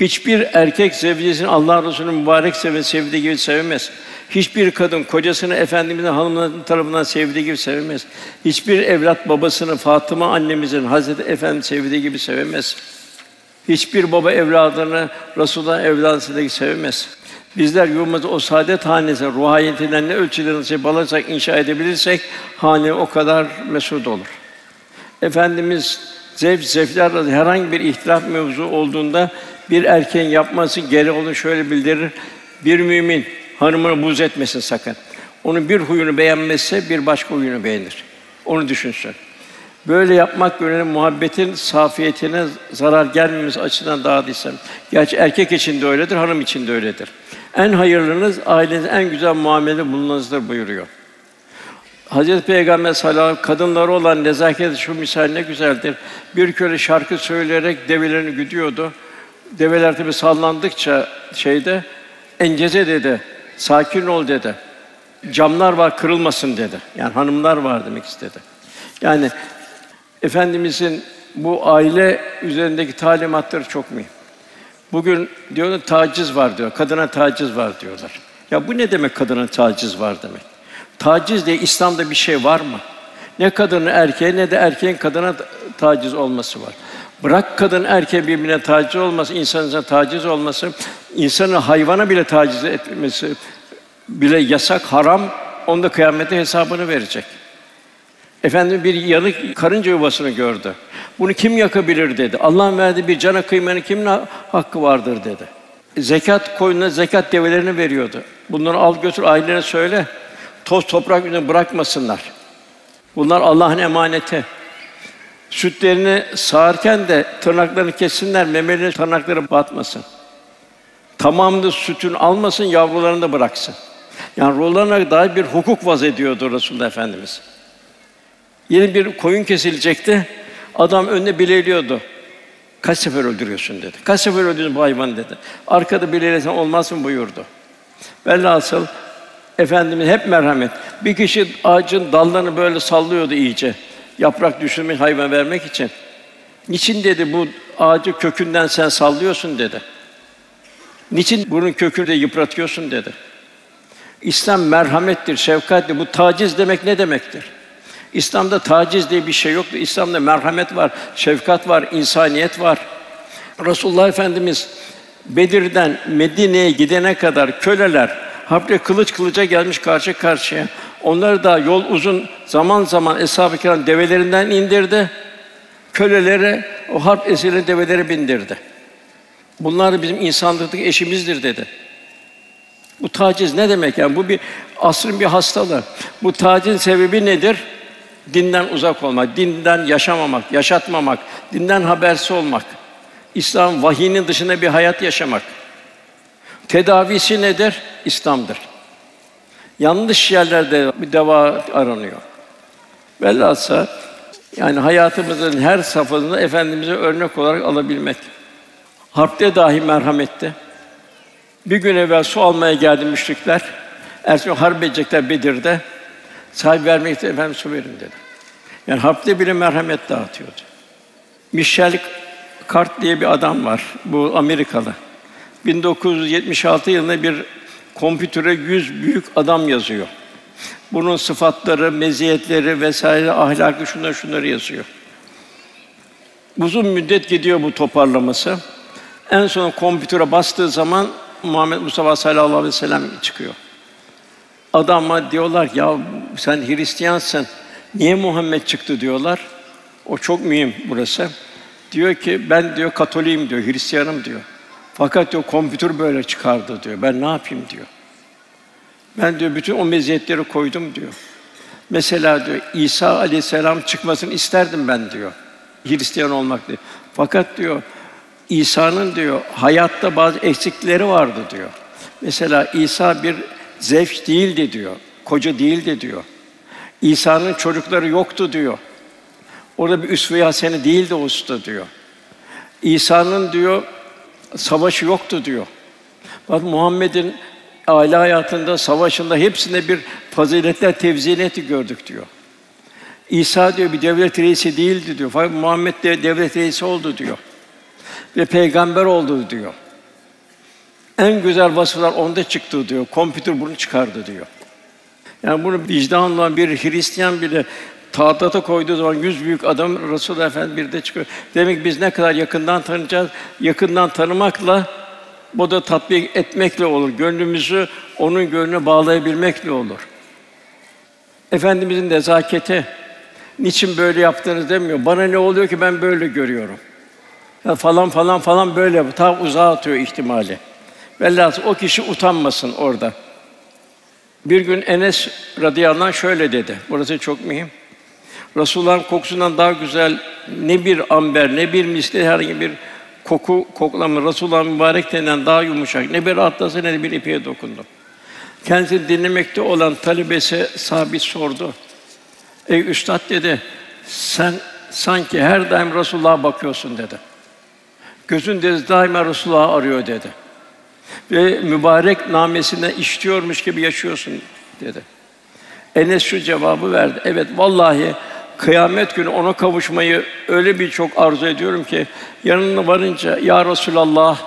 Hiçbir erkek zevcesini Allah Resulü'nün mübarek seven sevdiği gibi sevmez. Hiçbir kadın kocasını efendimizin hanımının tarafından sevdiği gibi sevmez. Hiçbir evlat babasını Fatıma annemizin Hazreti Efendi sevdiği gibi sevmez. Hiçbir baba evladını Resulullah evladını gibi sevmez. Bizler yuvamızı o saadet hanesi ruhiyetinden ne ölçüde nasip alırsak inşa edebilirsek hane o kadar mesut olur. Efendimiz zevk zevkler herhangi bir ihtilaf mevzu olduğunda bir erkeğin yapması gereği onu şöyle bildirir. Bir mümin hanımını buz etmesin sakın. Onun bir huyunu beğenmezse bir başka huyunu beğenir. Onu düşünsün. Böyle yapmak yönünde muhabbetin safiyetine zarar gelmemesi açısından daha değilsem. Gerçi erkek için de öyledir, hanım için de öyledir. En hayırlınız ailenizin en güzel muamelede bulunmanızdır buyuruyor. Hazreti Peygamber sallallahu aleyhi kadınlara olan nezaket şu misal ne güzeldir. Bir köle şarkı söyleyerek develerini güdüyordu. Develer tabi sallandıkça şeyde enceze dedi. Sakin ol dedi. Camlar var kırılmasın dedi. Yani hanımlar var demek istedi. Yani efendimizin bu aile üzerindeki talimatları çok mühim. Bugün diyorlar taciz var diyor. Kadına taciz var diyorlar. Ya bu ne demek kadına taciz var demek? Taciz diye İslam'da bir şey var mı? Ne kadının erkeğe ne de erkeğin kadına taciz olması var. Bırak kadın erkeğe birbirine taciz olması, insanın taciz olması, insanı hayvana bile taciz etmesi bile yasak, haram. Onda kıyamette hesabını verecek. Efendim bir yanık karınca yuvasını gördü. Bunu kim yakabilir dedi. Allah'ın verdiği bir cana kıymanın kimin hakkı vardır dedi. Zekat koyununa zekat develerini veriyordu. Bunları al götür ailelerine söyle. Toz toprak üzerine bırakmasınlar. Bunlar Allah'ın emaneti. Sütlerini sağarken de tırnaklarını kessinler, memelerine tırnakları batmasın. Tamamını sütün almasın, yavrularını da bıraksın. Yani ruhlarına dair bir hukuk vaz ediyordu Resulullah Efendimiz. Yeni bir koyun kesilecekti. Adam önüne bileliyordu. Kaç sefer öldürüyorsun dedi. Kaç sefer öldürdün bu hayvanı dedi. Arkada bilelesen olmaz mı buyurdu. Velhasıl Efendimiz hep merhamet. Bir kişi ağacın dallarını böyle sallıyordu iyice. Yaprak düşürmek, hayvan vermek için. Niçin dedi bu ağacı kökünden sen sallıyorsun dedi. Niçin bunun kökünü de yıpratıyorsun dedi. İslam merhamettir, şefkattir. Bu taciz demek ne demektir? İslam'da taciz diye bir şey yoktur. İslam'da merhamet var, şefkat var, insaniyet var. Resulullah Efendimiz Bedir'den Medine'ye gidene kadar köleler harpte kılıç kılıca gelmiş karşı karşıya. Onları da yol uzun zaman zaman eshab-ı kiram develerinden indirdi. Kölelere o harp esiri develeri bindirdi. Bunlar bizim insanlıktaki eşimizdir dedi. Bu taciz ne demek yani? Bu bir asrın bir hastalığı. Bu tacizin sebebi nedir? Dinden uzak olmak, dinden yaşamamak, yaşatmamak, dinden habersiz olmak. İslam vahiyinin dışında bir hayat yaşamak. Tedavisi nedir? İslam'dır. Yanlış yerlerde bir deva aranıyor. Velhâsıl yani hayatımızın her safhasında efendimize örnek olarak alabilmek. Harpte dahi merhametti. Bir gün evvel su almaya geldi müşrikler. Ertesi harp edecekler Bedir'de. Sahip vermek için efendim su verin dedi. Yani harpte bile merhamet dağıtıyordu. Michel Kart diye bir adam var. Bu Amerikalı. 1976 yılında bir kompütöre yüz büyük adam yazıyor. Bunun sıfatları, meziyetleri vesaire, ahlakı şunlar şunları yazıyor. Uzun müddet gidiyor bu toparlaması. En son kompütöre bastığı zaman Muhammed Mustafa sallallahu aleyhi ve sellem çıkıyor. Adama diyorlar ya sen Hristiyansın. Niye Muhammed çıktı diyorlar. O çok mühim burası. Diyor ki ben diyor Katoliyim diyor, Hristiyanım diyor. Fakat diyor kompütür böyle çıkardı diyor. Ben ne yapayım diyor. Ben diyor bütün o meziyetleri koydum diyor. Mesela diyor İsa Aleyhisselam çıkmasını isterdim ben diyor. Hristiyan olmak diyor. Fakat diyor İsa'nın diyor hayatta bazı eksikleri vardı diyor. Mesela İsa bir zevk değildi diyor. Koca değildi diyor. İsa'nın çocukları yoktu diyor. Orada bir üsve-i hasene değildi o usta diyor. İsa'nın diyor savaşı yoktu diyor. Bak Muhammed'in aile hayatında, savaşında hepsinde bir faziletler tevziyeti gördük diyor. İsa diyor bir devlet reisi değildi diyor. Fakat Muhammed de devlet reisi oldu diyor. Ve peygamber oldu diyor. En güzel vasıflar onda çıktı diyor. Kompütür bunu çıkardı diyor. Yani bunu vicdanla bir Hristiyan bile Tağdata koyduğu zaman yüz büyük adam Resul Efendi bir de çıkıyor. Demek biz ne kadar yakından tanıyacağız? Yakından tanımakla bu da tatbik etmekle olur. Gönlümüzü onun gönlüne bağlayabilmekle olur. Efendimizin nezaketi niçin böyle yaptığını demiyor. Bana ne oluyor ki ben böyle görüyorum. Ya falan falan falan böyle ta uzağa atıyor ihtimali. Velhâsıl o kişi utanmasın orada. Bir gün Enes radıyallahu anh şöyle dedi. Burası çok mühim. Resulullah'ın kokusundan daha güzel ne bir amber ne bir misli herhangi bir koku koklama Resulullah'ın mübarek teninden daha yumuşak ne bir rahatlasa ne de bir ipeğe dokundu. Kendisini dinlemekte olan talebesi sabit sordu. Ey üstad dedi, sen sanki her daim Resulullah'a bakıyorsun dedi. Gözün dedi daima Resulullah'ı arıyor dedi. Ve mübarek namesinden işliyormuş gibi yaşıyorsun dedi. Enes şu cevabı verdi. Evet vallahi kıyamet günü ona kavuşmayı öyle bir çok arzu ediyorum ki yanına varınca ya Resulallah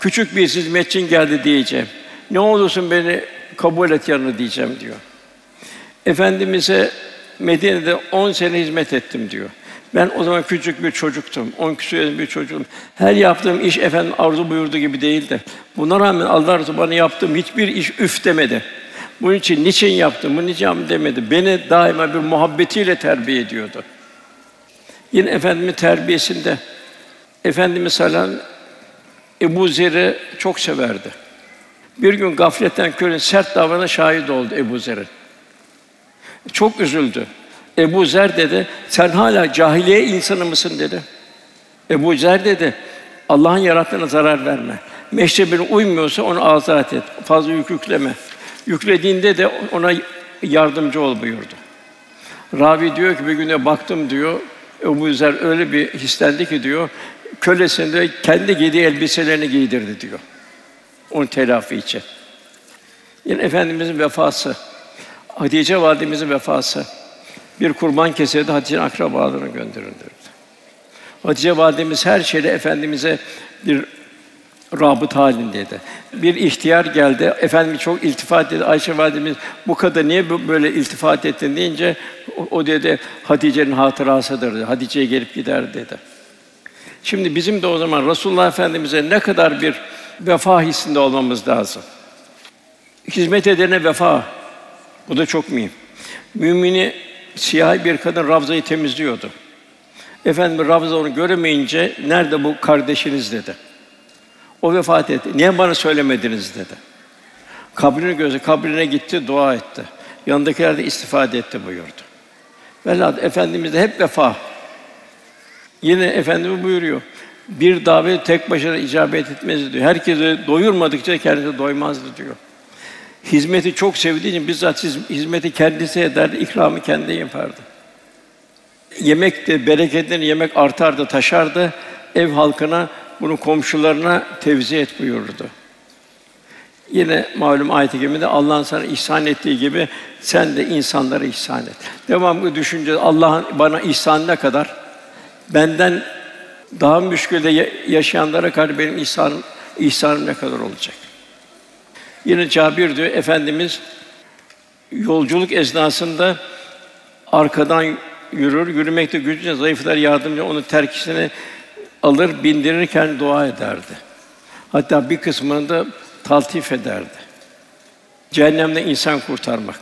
küçük bir hizmetçin geldi diyeceğim. Ne olursun beni kabul et yanına diyeceğim diyor. Efendimize Medine'de 10 sene hizmet ettim diyor. Ben o zaman küçük bir çocuktum. 10 küsur bir çocuğum. Her yaptığım iş efendim arzu buyurdu gibi değildi. Buna rağmen Allah Resulü bana yaptığım hiçbir iş üf demedi. Bunun için niçin yaptım, bunu niçin demedi. Beni daima bir muhabbetiyle terbiye ediyordu. Yine Efendimiz terbiyesinde Efendimiz sallallahu Ebu Zer'i çok severdi. Bir gün gafletten körün sert davrana şahit oldu Ebu Zer'in. Çok üzüldü. Ebu Zer dedi, sen hala cahiliye insanı mısın dedi. Ebu Zer dedi, Allah'ın yarattığına zarar verme. Meşrebine uymuyorsa onu azat et. Fazla yük yükleme. Yüklediğinde de ona yardımcı ol buyurdu. Ravi diyor ki bir güne baktım diyor, Ebu Zer öyle bir hislendi ki diyor, kölesinde kendi giydiği elbiselerini giydirdi diyor. Onun telafi için. Yine Efendimizin vefası, Hatice validemizin vefası. Bir kurban keserdi, Hatice'nin akrabalarını gönderin derdi. Hatice validemiz her şeyle Efendimiz'e bir rabıt halindeydi. Bir ihtiyar geldi, Efendimiz çok iltifat dedi. Ayşe validemiz bu kadar niye böyle iltifat ettin deyince o, o dedi Hatice'nin hatırasıdır dedi. Hatice'ye gelip gider dedi. Şimdi bizim de o zaman Resulullah Efendimize ne kadar bir vefa hissinde olmamız lazım. Hizmet edene vefa. Bu da çok mühim. Mümini siyah bir kadın Ravza'yı temizliyordu. Efendim Ravza onu göremeyince nerede bu kardeşiniz dedi. O vefat etti. Niye bana söylemediniz dedi. Kabrini gözü kabrine gitti, dua etti. Yanındakiler de istifade etti buyurdu. Velhâsıl Efendimiz de hep vefa. Yine Efendimiz buyuruyor. Bir davet tek başına icabet etmez diyor. Herkese doyurmadıkça kendisi doymazdı diyor. Hizmeti çok sevdiği için bizzat hizmeti kendisi ederdi, ikramı kendi yapardı. Yemek de bereketlerini yemek artardı, taşardı. Ev halkına, bunu komşularına tevzi et buyurdu. Yine malum ayet-i kerimede Allah'ın sana ihsan ettiği gibi sen de insanlara ihsan et. Devamlı düşünce Allah'ın bana ihsan ne kadar benden daha müşkülde yaşayanlara karşı benim ihsanım ihsanım ne kadar olacak? Yine Cabir diyor Efendimiz yolculuk esnasında arkadan yürür, yürümekte gücünce zayıflar yardımcı onu terkisine alır, bindirirken dua ederdi. Hatta bir kısmını da taltif ederdi. Cehennemden insan kurtarmak.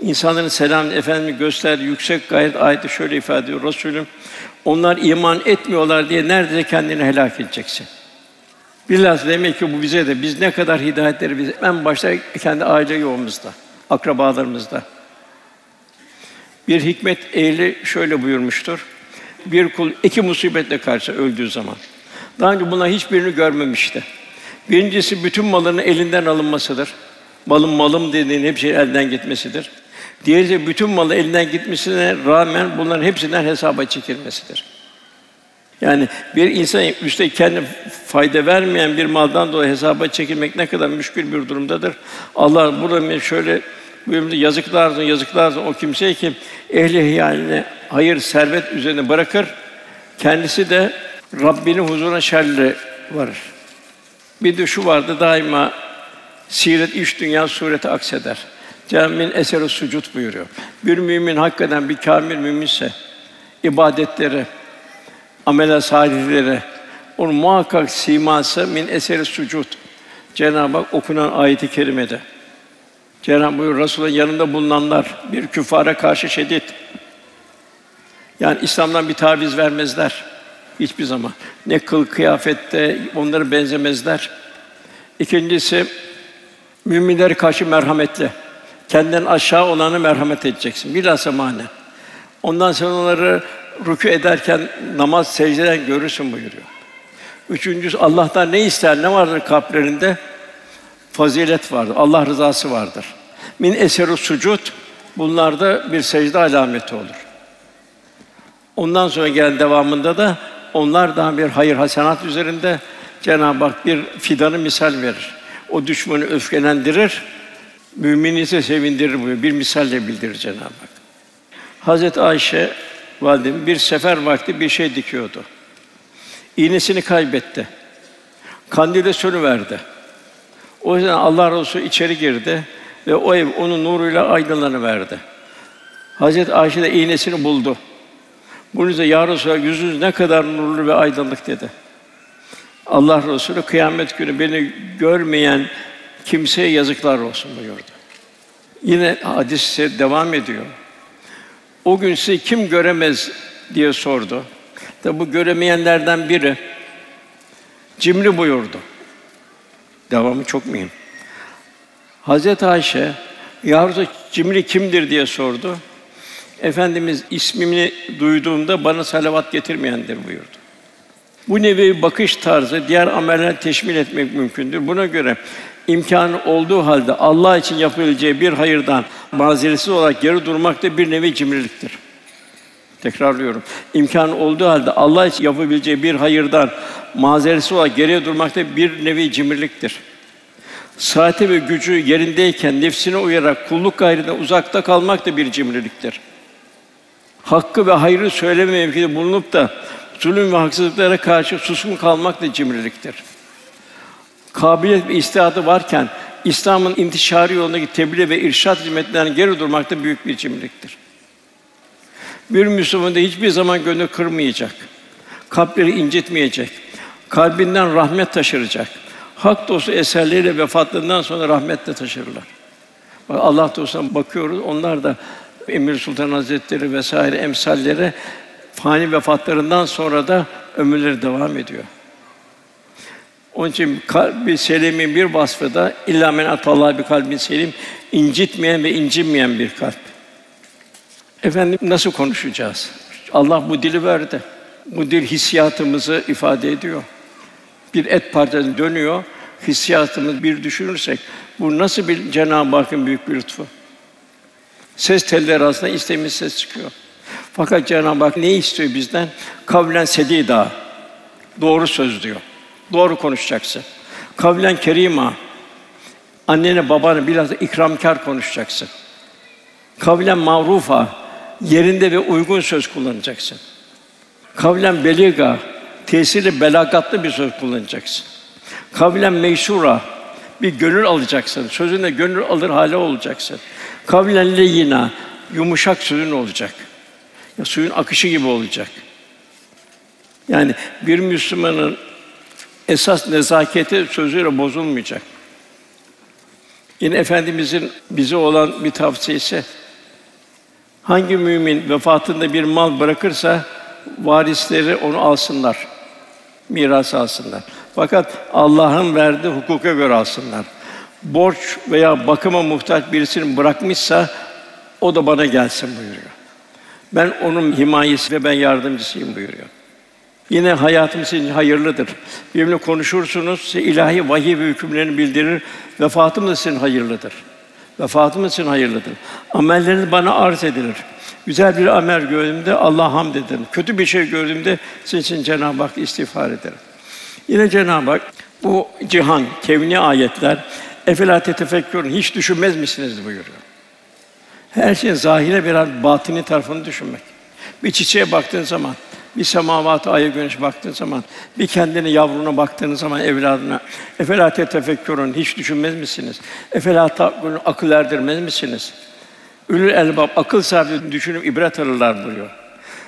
İnsanların selam efendimi gösterdiği yüksek gayret ayeti şöyle ifade ediyor. Resulüm onlar iman etmiyorlar diye neredeyse kendini helak edeceksin. Bilhassa demek ki bu bize de biz ne kadar hidayetleri biz en başta kendi aile yuvamızda, akrabalarımızda. Bir hikmet ehli şöyle buyurmuştur. Bir kul iki musibetle karşı öldüğü zaman. Daha önce buna hiçbirini görmemişti. Birincisi bütün malının elinden alınmasıdır. Malım malım dediğin hepsi elden gitmesidir. Diğeri de bütün malı elinden gitmesine rağmen bunların hepsinden hesaba çekilmesidir. Yani bir insan üstelik kendi fayda vermeyen bir maldan dolayı hesaba çekilmek ne kadar müşkül bir durumdadır. Allah burada şöyle buyurdu yazıklar olsun, yazıklar olsun o kimseye ki ehli yani hayır servet üzerine bırakır. Kendisi de Rabbinin huzuruna şerli varır. Bir de şu vardı daima siret iş dünya sureti akseder. Cenab-ı eseri sucud buyuruyor. Bir mümin hakikaten bir kamil müminse ibadetleri, amele salihleri onun muhakkak siması min eseri sucud. Cenab-ı Hak okunan ayeti kerimede. Cenab-ı buyuruyor Resul'ün yanında bulunanlar bir küfara karşı şiddet. Yani İslam'dan bir taviz vermezler hiçbir zaman. Ne kıl kıyafette onlara benzemezler. İkincisi müminlere karşı merhametli. Kendinden aşağı olanı merhamet edeceksin. Bilhassa mane. Ondan sonra onları rükû ederken namaz secdeden görürsün buyuruyor. Üçüncüsü Allah'tan ne ister, ne vardır kalplerinde? Fazilet vardır, Allah rızası vardır. Min eseru sucud bunlarda bir secde alameti olur. Ondan sonra gelen devamında da onlar daha bir hayır hasenat üzerinde Cenab-ı Hak bir fidanı misal verir. O düşmanı öfkelendirir, mümini ise sevindirir buyuruyor. Bir misalle bildirir Cenab-ı Hak. Hazret Ayşe validem bir sefer vakti bir şey dikiyordu. İğnesini kaybetti. Kandili sönüverdi. O yüzden Allah Resulü içeri girdi ve o ev onun nuruyla aydınlanıverdi. Hazret Ayşe de iğnesini buldu. Bunun üzerine ya Resulallah yüzünüz ne kadar nurlu ve aydınlık dedi. Allah Resulü kıyamet günü beni görmeyen kimseye yazıklar olsun buyurdu. Yine hadis devam ediyor. O gün sizi kim göremez diye sordu. Tabi bu göremeyenlerden biri cimri buyurdu. Devamı çok mühim. Hazreti Ayşe, yavrusu cimri kimdir diye sordu. Efendimiz ismini duyduğumda bana salavat getirmeyendir buyurdu. Bu nevi bakış tarzı diğer ameller teşmil etmek mümkündür. Buna göre imkanı olduğu halde Allah için yapılacağı bir hayırdan mazeretsiz olarak geri durmak da bir nevi cimriliktir. Tekrarlıyorum. İmkanı olduğu halde Allah için yapabileceği bir hayırdan mazeretsiz olarak geriye durmak da bir nevi cimriliktir. Saati ve gücü yerindeyken nefsine uyarak kulluk gayrına uzakta kalmak da bir cimriliktir. Hakkı ve hayrı söyleme mevkide bulunup da zulüm ve haksızlıklara karşı suskun kalmak da cimriliktir. Kabiliyet ve istihadı varken İslam'ın intişarı yolundaki tebliğ ve irşad hizmetlerinden geri durmak da büyük bir cimriliktir. Bir Müslüman da hiçbir zaman gönlü kırmayacak, kalpleri incitmeyecek, kalbinden rahmet taşıracak. Hak dostu eserleriyle vefatlarından sonra rahmetle taşırlar. Bak Allah dostuna bakıyoruz, onlar da Emir Sultan Hazretleri vesaire emsalleri fani vefatlarından sonra da ömürleri devam ediyor. Onun için kalbi selimin bir vasfı da illa men atallah bir kalbin selim incitmeyen ve incinmeyen bir kalp. Efendim nasıl konuşacağız? Allah bu dili verdi. Bu dil hissiyatımızı ifade ediyor. Bir et parçası dönüyor, hissiyatımız bir düşünürsek bu nasıl bir Cenab-ı Hakk'ın büyük bir lütfu. Ses telleri arasında istediğimiz ses çıkıyor. Fakat Cenab-ı Hak ne istiyor bizden? Kavlen sedida. Doğru söz diyor. Doğru konuşacaksın. Kavlen kerima. Annene babana biraz ikramkar konuşacaksın. Kavlen ma'rufa. Yerinde ve uygun söz kullanacaksın. Kavlen beliga. Tesiri belagatlı bir söz kullanacaksın. Kavlen meysura. Bir gönül alacaksın. Sözünde gönül alır hale olacaksın. Kavlen leyina. Yumuşak sözün olacak. Ya suyun akışı gibi olacak. Yani bir Müslümanın esas nezaketi sözüyle bozulmayacak. Yine efendimizin bize olan bir tavsiyesi hangi mümin vefatında bir mal bırakırsa varisleri onu alsınlar. Miras alsınlar. Fakat Allah'ın verdiği hukuka göre alsınlar. Borç veya bakıma muhtaç birisini bırakmışsa o da bana gelsin buyuruyor. Ben onun himayesi ve ben yardımcısıyım buyuruyor. Yine hayatım sizin hayırlıdır. Benimle konuşursunuz, size ilahi vahiy ve hükümlerini bildirir. Vefatım da sizin hayırlıdır. Vefatım sizin hayırlıdır. Amelleriniz bana arz edilir. Güzel bir amel gördüğümde Allah hamd ederim. Kötü bir şey gördüğümde sizin için Cenab-ı Hak istiğfar ederim. Yine Cenab-ı Hak bu cihan, kevni ayetler efela tefekkürün hiç düşünmez misiniz buyuruyor. Her şeyin zahire birer batini tarafını düşünmek. Bir çiçeğe baktığın zaman, bir semavatı aya güneş baktığın zaman, bir kendine yavruna baktığın zaman evladına, efela tefekkürün hiç düşünmez misiniz? Efela akıl erdirmez misiniz? Ülül elbab akıl sahibi düşünüp ibret alırlar buyuruyor.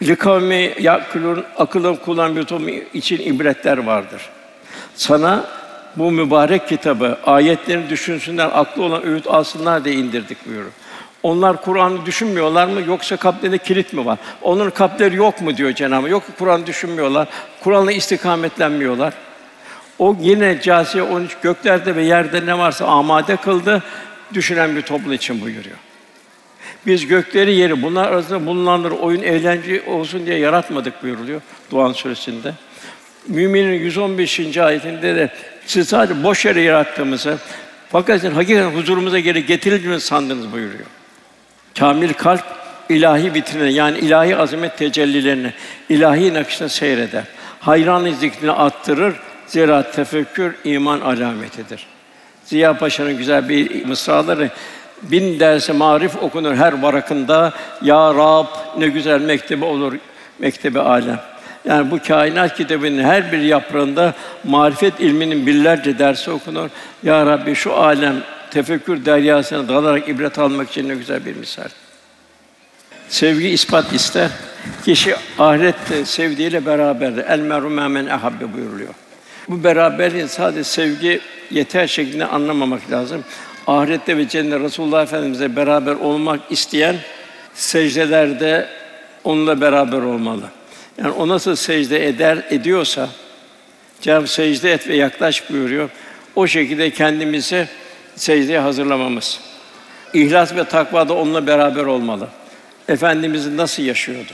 Likavmi yakulun akılın kullanan bir toplum için ibretler vardır. Sana bu mübarek kitabı, ayetlerini düşünsünler, aklı olan öğüt alsınlar diye indirdik buyuruyor. Onlar Kur'an'ı düşünmüyorlar mı yoksa kalplerinde kilit mi var? Onların kalpleri yok mu diyor Cenab-ı Yok Kur'an düşünmüyorlar. Kur'an'la istikametlenmiyorlar. O yine Câsiye 13 göklerde ve yerde ne varsa amade kıldı. Düşünen bir toplum için buyuruyor. Biz gökleri yeri bunlar arasında bulunanları oyun eğlence olsun diye yaratmadık buyuruluyor Duan suresinde. Müminin 115. ayetinde de siz sadece boş yere yarattığımızı fakat sizin hakikaten huzurumuza geri getirildiğinizi sandınız buyuruyor. Kamil kalp ilahi vitrine yani ilahi azamet tecellilerini, ilahi nakışını seyreder. Hayran zikrini attırır. Zira tefekkür iman alametidir. Ziya Paşa'nın güzel bir mısraları bin derse marif okunur her varakında ya Rab ne güzel mektebi olur mektebi alem. Yani bu kainat kitabının her bir yaprağında marifet ilminin binlerce dersi okunur. Ya Rabbi şu alem tefekkür deryasına dalarak ibret almak için ne güzel bir misal. Sevgi ispat ister. Kişi ahirette sevdiğiyle beraberdir. El meru men ahabbe buyuruluyor. Bu beraberliğin sadece sevgi yeter şeklinde anlamamak lazım. Ahirette ve cennet Resulullah Efendimizle beraber olmak isteyen secdelerde onunla beraber olmalı. Yani o nasıl secde eder ediyorsa Cenab-ı secde et ve yaklaş buyuruyor. O şekilde kendimizi secdeye hazırlamamız. İhlas ve takva da onunla beraber olmalı. Efendimiz nasıl yaşıyordu?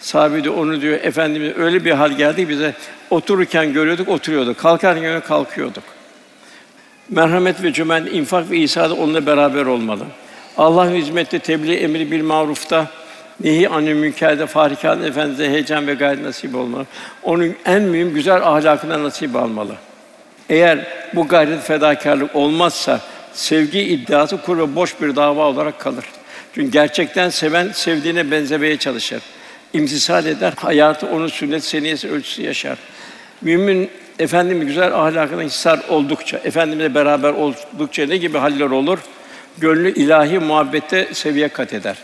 Sahabe de onu diyor, Efendimiz öyle bir hal geldi bize, otururken görüyorduk, oturuyorduk. Kalkarken görüyorduk, kalkıyorduk. Merhamet ve cömert, infak ve İsa'da onunla beraber olmalı. Allah hizmette, tebliğ, emri bil marufta, nehi anü münkerde, farikan efendimize heyecan ve gayret nasip olmalı. Onun en mühim güzel ahlakına nasip almalı. Eğer bu gayret fedakarlık olmazsa sevgi iddiası kur ve boş bir dava olarak kalır. Çünkü gerçekten seven sevdiğine benzemeye çalışır. İmtisal eder, hayatı onun sünnet seniyesi ölçüsü yaşar. Mümin efendim güzel ahlakına hisar oldukça, efendimle beraber oldukça ne gibi haller olur? Gönlü ilahi muhabbette seviye kat eder.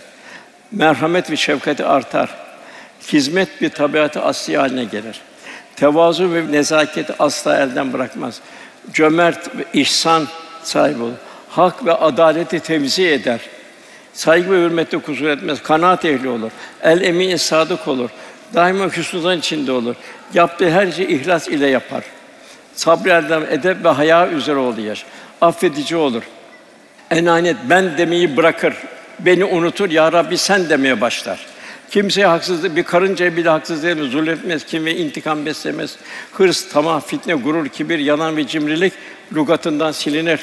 Merhamet ve şefkati artar. Hizmet bir tabiatı asli haline gelir. Tevazu ve nezaketi asla elden bırakmaz. Cömert ve ihsan sahibi olur. Hak ve adaleti tevzi eder. Saygı ve hürmette kusur etmez. Kanaat ehli olur. El emin sadık olur. Daima hüsnü içinde olur. Yaptığı her şeyi ihlas ile yapar. Sabr erdem, edep ve haya üzere olur. Affedici olur. Enanet ben demeyi bırakır. Beni unutur ya Rabbi sen demeye başlar. Kimseye haksızlık, bir karıncaya bile haksız mi? Zulmetmez, kim ve intikam beslemez. Hırs, tamah, fitne, gurur, kibir, yalan ve cimrilik lügatından silinir.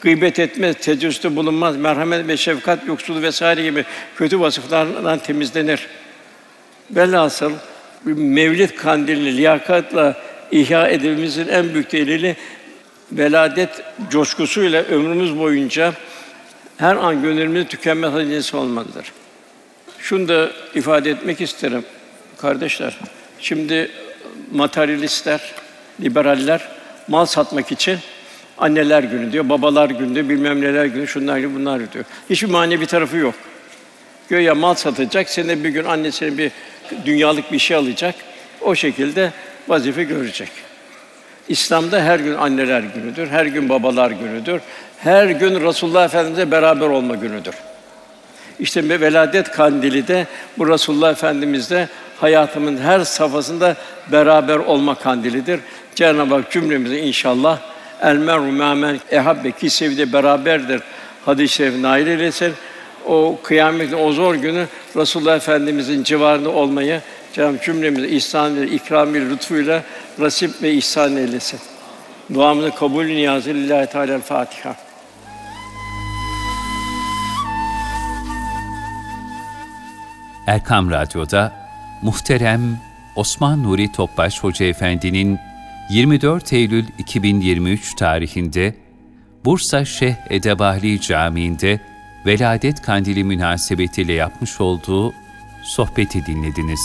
Gıybet etmez, tecessüste bulunmaz, merhamet ve şefkat yoksulu vesaire gibi kötü vasıflardan temizlenir. Velhasıl Mevlid kandilini liyakatla ihya edilmemizin en büyük delili veladet coşkusuyla ömrümüz boyunca her an gönlümüz tükenmez hazinesi olmalıdır. Şunu da ifade etmek isterim kardeşler. Şimdi materyalistler, liberaller mal satmak için anneler günü diyor, babalar günü diyor, bilmem neler günü, şunlar gibi bunlar diyor. Hiçbir manevi tarafı yok. Göya mal satacak, sene bir gün annesine bir dünyalık bir şey alacak. O şekilde vazife görecek. İslam'da her gün anneler günüdür, her gün babalar günüdür. Her gün Resulullah Efendimiz'e beraber olma günüdür. İşte veladet kandili de bu Resulullah Efendimiz'de hayatımın her safhasında beraber olma kandilidir. Cenab-ı Hak cümlemizi inşallah el meru men ehabbe ki sevdi beraberdir. Hadis-i şerif nail eylesin. O kıyametin o zor günü Resulullah Efendimizin civarında olmayı Cenab-ı cümlemizi ihsan ve ikram ve lütfuyla nasip ve ihsan eylesin. Duamızı kabul niyazı lillahi teala Fatiha. Erkam Radyo'da muhterem Osman Nuri Topbaş Hoca Efendi'nin 24 Eylül 2023 tarihinde Bursa Şeyh Edebahli Camii'nde Veladet Kandili münasebetiyle yapmış olduğu sohbeti dinlediniz.